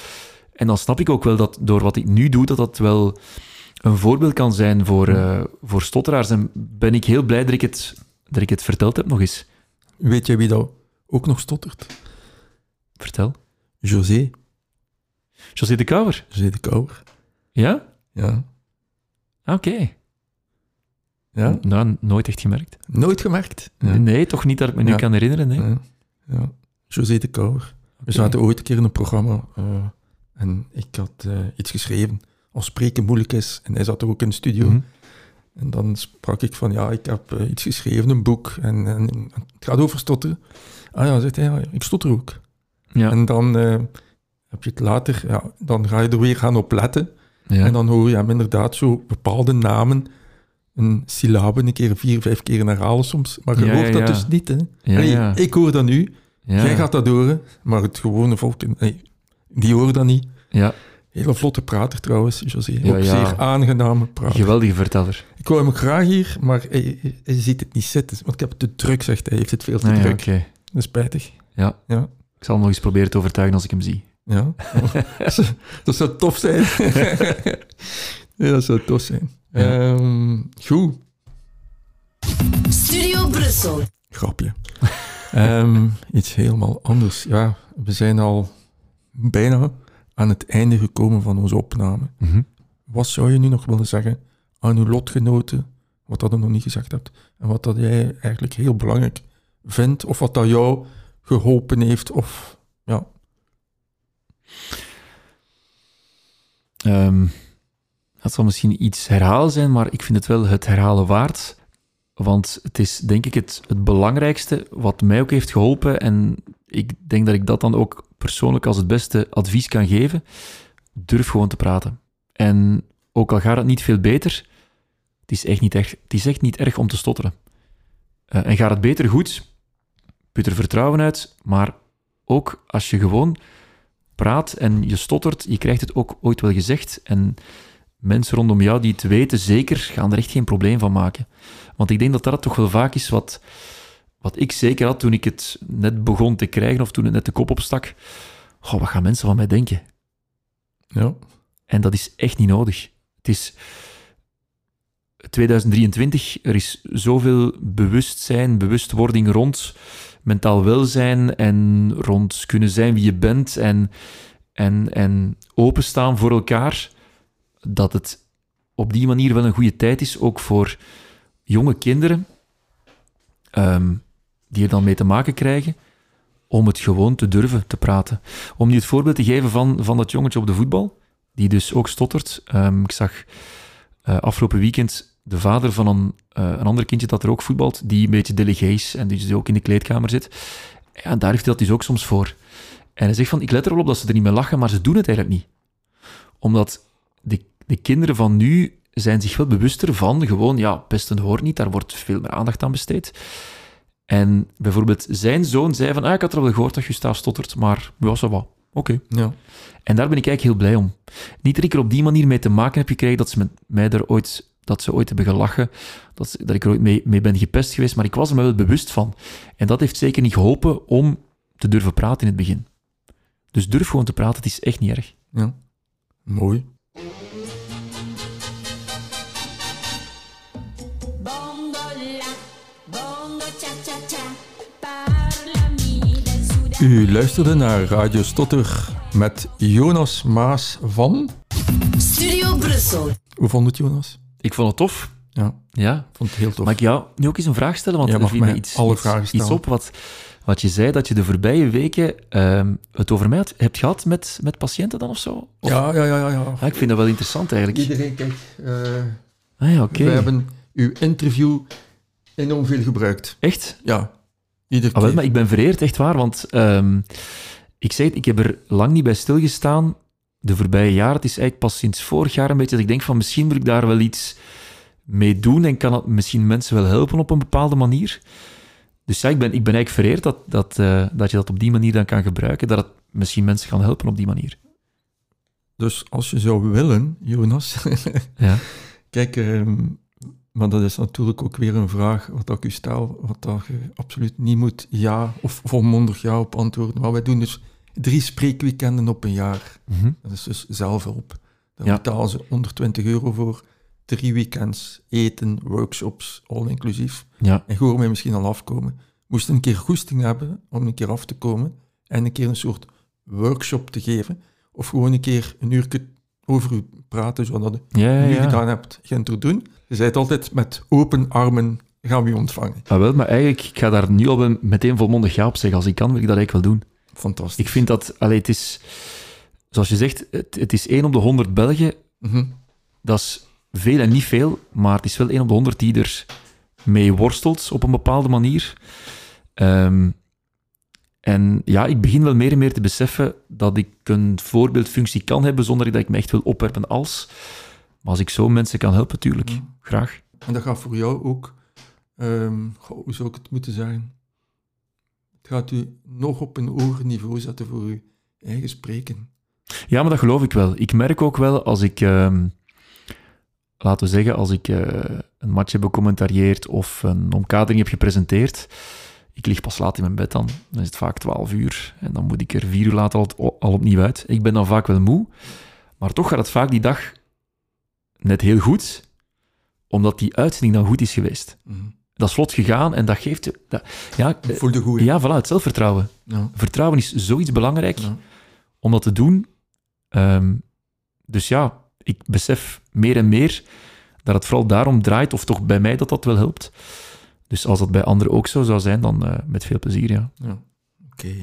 en dan snap ik ook wel dat door wat ik nu doe, dat dat wel een voorbeeld kan zijn voor, eh, voor stotteraars. En ben ik heel blij dat ik, het, dat ik het verteld heb nog eens. Weet jij wie dat ook nog stottert? Vertel. José. José de Kouwer. José de Kouwer. Ja? Ja. Oké. ja. Nou, nooit echt gemerkt. Nooit gemerkt. Ja. Nee, toch niet dat ik me nu Ja. kan herinneren. Nee. Ja. ja. José de Kouwer. We zaten ooit een keer in een programma eh, en ik had eh, iets geschreven als spreken moeilijk is. En hij zat er ook in de studio. Mhm. En dan sprak ik van, ja, ik heb eh, iets geschreven, een boek. En, en het gaat over stotteren. Ah ja, zegt hij, ik stotter ook. Ja, En dan heb je het later, ja, dan ga je er weer gaan op letten. Ja. En dan hoor je hem inderdaad zo bepaalde namen, een syllabe een keer vier, vijf keer herhalen soms. Maar je Ja, hoort ja, dat ja. dus niet, hè. Ja, ja. Ik hoor dat nu, ja. jij gaat dat horen, maar het gewone volk, nee, die horen dat niet. Ja, Hele vlotte prater trouwens, José. Ja, Ook ja. zeer aangename prater. geweldige verteller. Ik wou hem graag hier, maar hij, ziet het niet zitten. Want ik heb het te druk, zegt hij. Hij heeft het veel te Ah, ja, druk. oké. Dat is spijtig. Ja. Ja. Ik zal hem nog eens proberen te overtuigen als ik hem zie. Ja. dat zou tof zijn. ja, dat zou tof zijn. Ja. Ehm, goed. Studio Brussel. Grapje. Ehm, iets helemaal anders. Ja, we zijn al bijna aan het einde gekomen van onze opname. Mhm. Wat zou je nu nog willen zeggen aan uw lotgenoten, wat dat je nog niet gezegd hebt, en wat dat jij eigenlijk heel belangrijk vindt, of wat dat jou geholpen heeft, of ja, Ehm, dat zal misschien iets herhalen zijn, maar ik vind het wel het herhalen waard. Want het is denk ik het, het belangrijkste wat mij ook heeft geholpen. En ik denk dat ik dat dan ook persoonlijk als het beste advies kan geven. Durf gewoon te praten. En ook al gaat het niet veel beter, het is echt niet erg, het is echt niet erg om te stotteren. Eh, en gaat het beter goed, put er vertrouwen uit. Maar ook als je gewoon praat en je stottert, je krijgt het ook ooit wel gezegd. En mensen rondom jou die het weten, zeker, gaan er echt geen probleem van maken. Want ik denk dat dat toch wel vaak is wat, wat ik zeker had toen ik het net begon te krijgen, of toen het net de kop opstak. Goh, wat gaan mensen van mij denken? ja, En dat is echt niet nodig. Het is 2023, er is zoveel bewustzijn, bewustwording rond mentaal welzijn en rond kunnen zijn wie je bent en, en, en openstaan voor elkaar, dat het op die manier wel een goede tijd is, ook voor jonge kinderen ehm, die er dan mee te maken krijgen, om het gewoon te durven te praten. Om nu het voorbeeld te geven van, van dat jongetje op de voetbal, die dus ook stottert. Ehm, ik zag eh, afgelopen weekend de vader van een, eh, een ander kindje dat er ook voetbalt, die een beetje delegees en dus ook in de kleedkamer zit. Ja, daar heeft hij dat dus ook soms voor. En hij zegt van, ik let er wel op dat ze er niet mee lachen, maar ze doen het eigenlijk niet. Omdat de, de kinderen van nu zijn zich wel bewuster van gewoon, ja, pesten hoort niet, daar wordt veel meer aandacht aan besteed. En bijvoorbeeld zijn zoon zei van, ah, ik had er wel gehoord dat Gustav stottert, maar ja, zo wat. Oké. ja. En daar ben ik eigenlijk heel blij om. Niet dat ik er op die manier mee te maken heb gekregen dat ze met mij daar ooit, dat ze ooit hebben gelachen, dat, ze- dat ik er ooit mee, mee ben gepest geweest, maar ik was er me wel bewust van. En dat heeft zeker niet geholpen om te durven praten in het begin. Dus durf gewoon te praten, het is echt niet erg. ja. Mooi. U luisterde naar Radio Stotter met Jonas Maas van... Studio Brussel. Hoe vond het, Jonas? Ik vond het tof. Ja, Ja. ik vond het heel tof. Mag ik jou nu ook eens een vraag stellen? Want Jij er viel mij iets, alle iets- vragen iets stellen. op wat, wat je zei, dat je de voorbije weken ehm, het over mij had- hebt gehad met, met patiënten dan of zo? Of- Ja, ja, ja, ja. ja. Ja, ik vind dat wel interessant eigenlijk. Iedereen, kijk, eh, Ah ja, oké. we hebben uw interview enorm veel gebruikt. Echt? Ja, iedere Ah, wel, maar ik ben vereerd, echt waar, want ehm, ik zei het, ik heb er lang niet bij stilgestaan de voorbije jaren. Het is eigenlijk pas sinds vorig jaar een beetje dat ik denk van misschien moet ik daar wel iets mee doen en kan het misschien mensen wel helpen op een bepaalde manier. Dus ja, ik ben, ik ben eigenlijk vereerd dat, dat, eh, dat je dat op die manier dan kan gebruiken, dat het misschien mensen kan helpen op die manier. Dus als je zou willen, Jonas... Ja. Kijk, ehm, maar dat is natuurlijk ook weer een vraag wat ik u stel, wat dat je absoluut niet moet ja of volmondig ja op antwoorden. Maar wij doen dus drie spreekweekenden op een jaar. Mhm. Dat is dus zelfhulp. Daar Ja. betalen ze 120 euro voor. Drie weekends, eten, workshops, all inclusief. Ja. En hoor mij misschien al afkomen. Moest een keer goesting hebben om een keer af te komen en een keer een soort workshop te geven. Of gewoon een keer een uur over u praten, zodat je Ja, ja, gedaan hebt, gaan te doen. Je zijt altijd met open armen gaan we u ontvangen. Ah, wel, maar eigenlijk, ik ga daar nu al meteen volmondig ja op zeggen. Als ik kan, wil ik dat eigenlijk wel doen. Fantastisch. Ik vind dat, allee, het is, zoals je zegt, het, het is 1 op de 100 Belgen Mhm. Dat is veel en niet veel, maar het is wel 1 op de 100 die er mee worstelt op een bepaalde manier. Ehm, en ja, ik begin wel meer en meer te beseffen dat ik een voorbeeldfunctie kan hebben zonder dat ik me echt wil opwerpen als. Maar als ik zo mensen kan helpen, natuurlijk, Mhm. graag. En dat gaat voor jou ook, ehm, goh, hoe zou ik het moeten zeggen? Het gaat u nog op een hoger niveau zetten voor uw eigen spreken. Ja, maar dat geloof ik wel. Ik merk ook wel als ik, ehm, laten we zeggen, als ik eh, een match heb becommentarieerd of een omkadering heb gepresenteerd, ik lig pas laat in mijn bed dan. Dan is het vaak 12 uur en dan moet ik er vier uur later al, al opnieuw uit. Ik ben dan vaak wel moe, maar toch gaat het vaak die dag net heel goed, omdat die uitzending dan goed is geweest. Mhm. Dat is vlot gegaan en dat geeft je... Dat, ja, eh, Voel de goeie. ja, voilà, het zelfvertrouwen. Ja. Vertrouwen is zoiets belangrijk Ja. om dat te doen. Ehm, dus ja, ik besef meer en meer dat het vooral daarom draait, of toch bij mij dat dat wel helpt. Dus als dat bij anderen ook zo zou zijn, dan eh, met veel plezier, ja. Ja. Oké.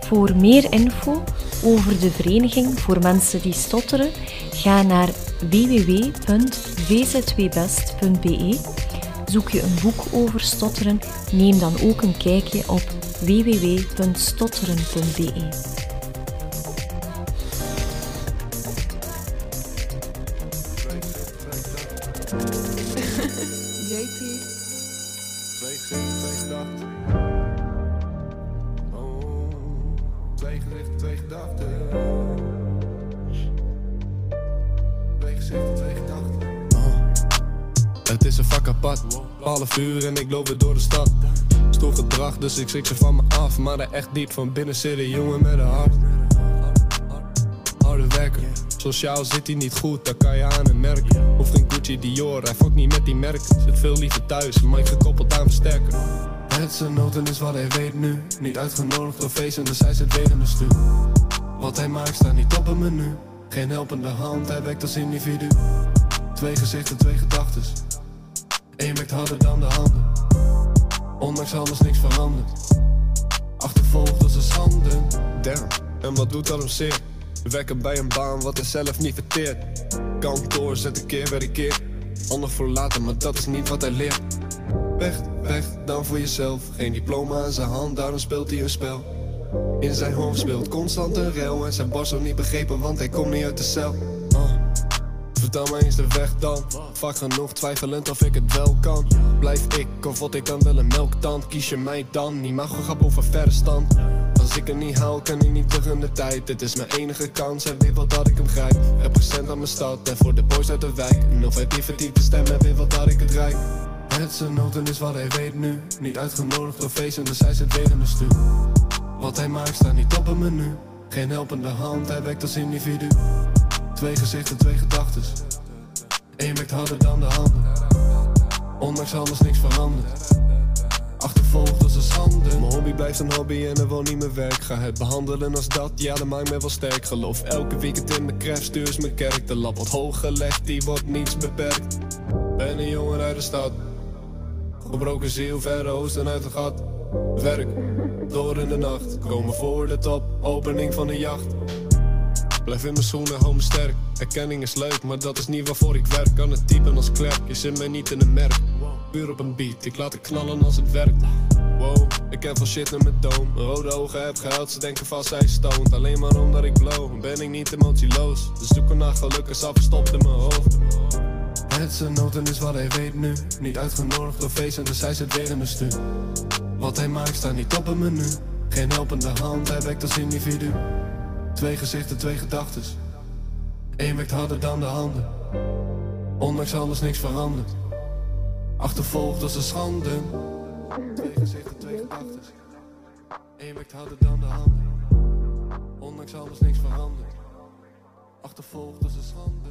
Voor meer info over de Vereniging voor Mensen die Stotteren, ga naar www.vzwbest.be. Zoek je een boek over stotteren, neem dan ook een kijkje op www.stotteren.be. Half uur en ik loop weer door de stad. Stoel gedrag, dus ik schrik ze van me af. Maar er echt diep van binnen zit een jongen met een hart. Harde werker. Sociaal zit hij niet goed, dat kan je aan hem merken. Hoeft geen Gucci Dior, hij fokt niet met die merk. Zit veel liever thuis, maar ik gekoppeld aan versterker. Het zijn noten is wat hij weet nu. Niet uitgenodigd of feesten, dus hij zit weer in de stuur. Wat hij maakt staat niet op een menu. Geen helpende hand, hij werkt als individu. Twee gezichten, twee gedachtes. Eén werkt harder dan de handen. Ondanks alles niks veranderd. Achtervolgd als een schande. Damn, en wat doet dat hem zeer? Werken bij een baan wat hij zelf niet verteert. Kantoor zet een keer weer een keer. Ander voor later, maar dat is niet wat hij leert. Weg, weg, dan voor jezelf. Geen diploma in zijn hand, daarom speelt hij een spel. In zijn hoofd speelt constant een rel. En zijn borst ook niet begrepen, want hij komt niet uit de cel. Vertel me eens de weg dan. Vaak genoeg twijfelend of ik het wel kan. Blijf ik of wat ik dan wel een melktand? Kies je mij dan? Niet mag grap over verstand. Als ik het niet haal, kan ik niet terug in de tijd. Dit is mijn enige kans, hij weet wel dat ik hem grijp. Represent aan mijn stad en voor de boys uit de wijk. En die verdient te stemmen, hij weet wel dat ik het rijk. Het zijn noten is wat hij weet nu. Niet uitgenodigd door feesten, dus hij zit weer in de stuur. Wat hij maakt staat niet op een menu. Geen helpende hand, hij werkt als individu. Twee gezichten, twee gedachtes. Eén werkt harder dan de handen. Ondanks alles niks veranderd. Achtervolgd als een schande. Mijn hobby blijft een hobby en er wordt niet meer werk. Ga het behandelen als dat, ja, dat maakt me wel sterk. Geloof elke weekend in mijn craft, eens mijn kerk. De lap wordt hoog gelegd, die wordt niets beperkt. Ben een jongen uit de stad. Gebroken ziel, verre oosten uit het gat. Werk, door in de nacht. Komen voor de top, opening van de jacht. Blijf in mijn schoenen, hou me sterk. Erkenning is leuk, maar dat is niet waarvoor ik werk. Kan het typen als klerk, je zit mij niet in een merk. Puur op een beat, ik laat het knallen als het werkt. Wow, ik heb veel shit in mijn doom. Mijn rode ogen heb gehuild, ze denken vast zij stoned. Alleen maar omdat ik blow, ben ik niet emotieloos. De zoeken naar geluk is al verstopt in mijn hoofd. Het zijn noten is wat hij weet nu. Niet uitgenodigd door feesten, dus hij zit weer in de stuur. Wat hij maakt staat niet op een menu. Geen helpende hand, hij werkt als individu. Twee gezichten, twee gedachtes. Eén werkt harder dan de handen. Ondanks alles niks veranderd. Achtervolgd als een schande. Twee gezichten, twee gedachtes. Eén werkt harder dan de handen. Ondanks alles niks veranderd. Achtervolgd als een schande.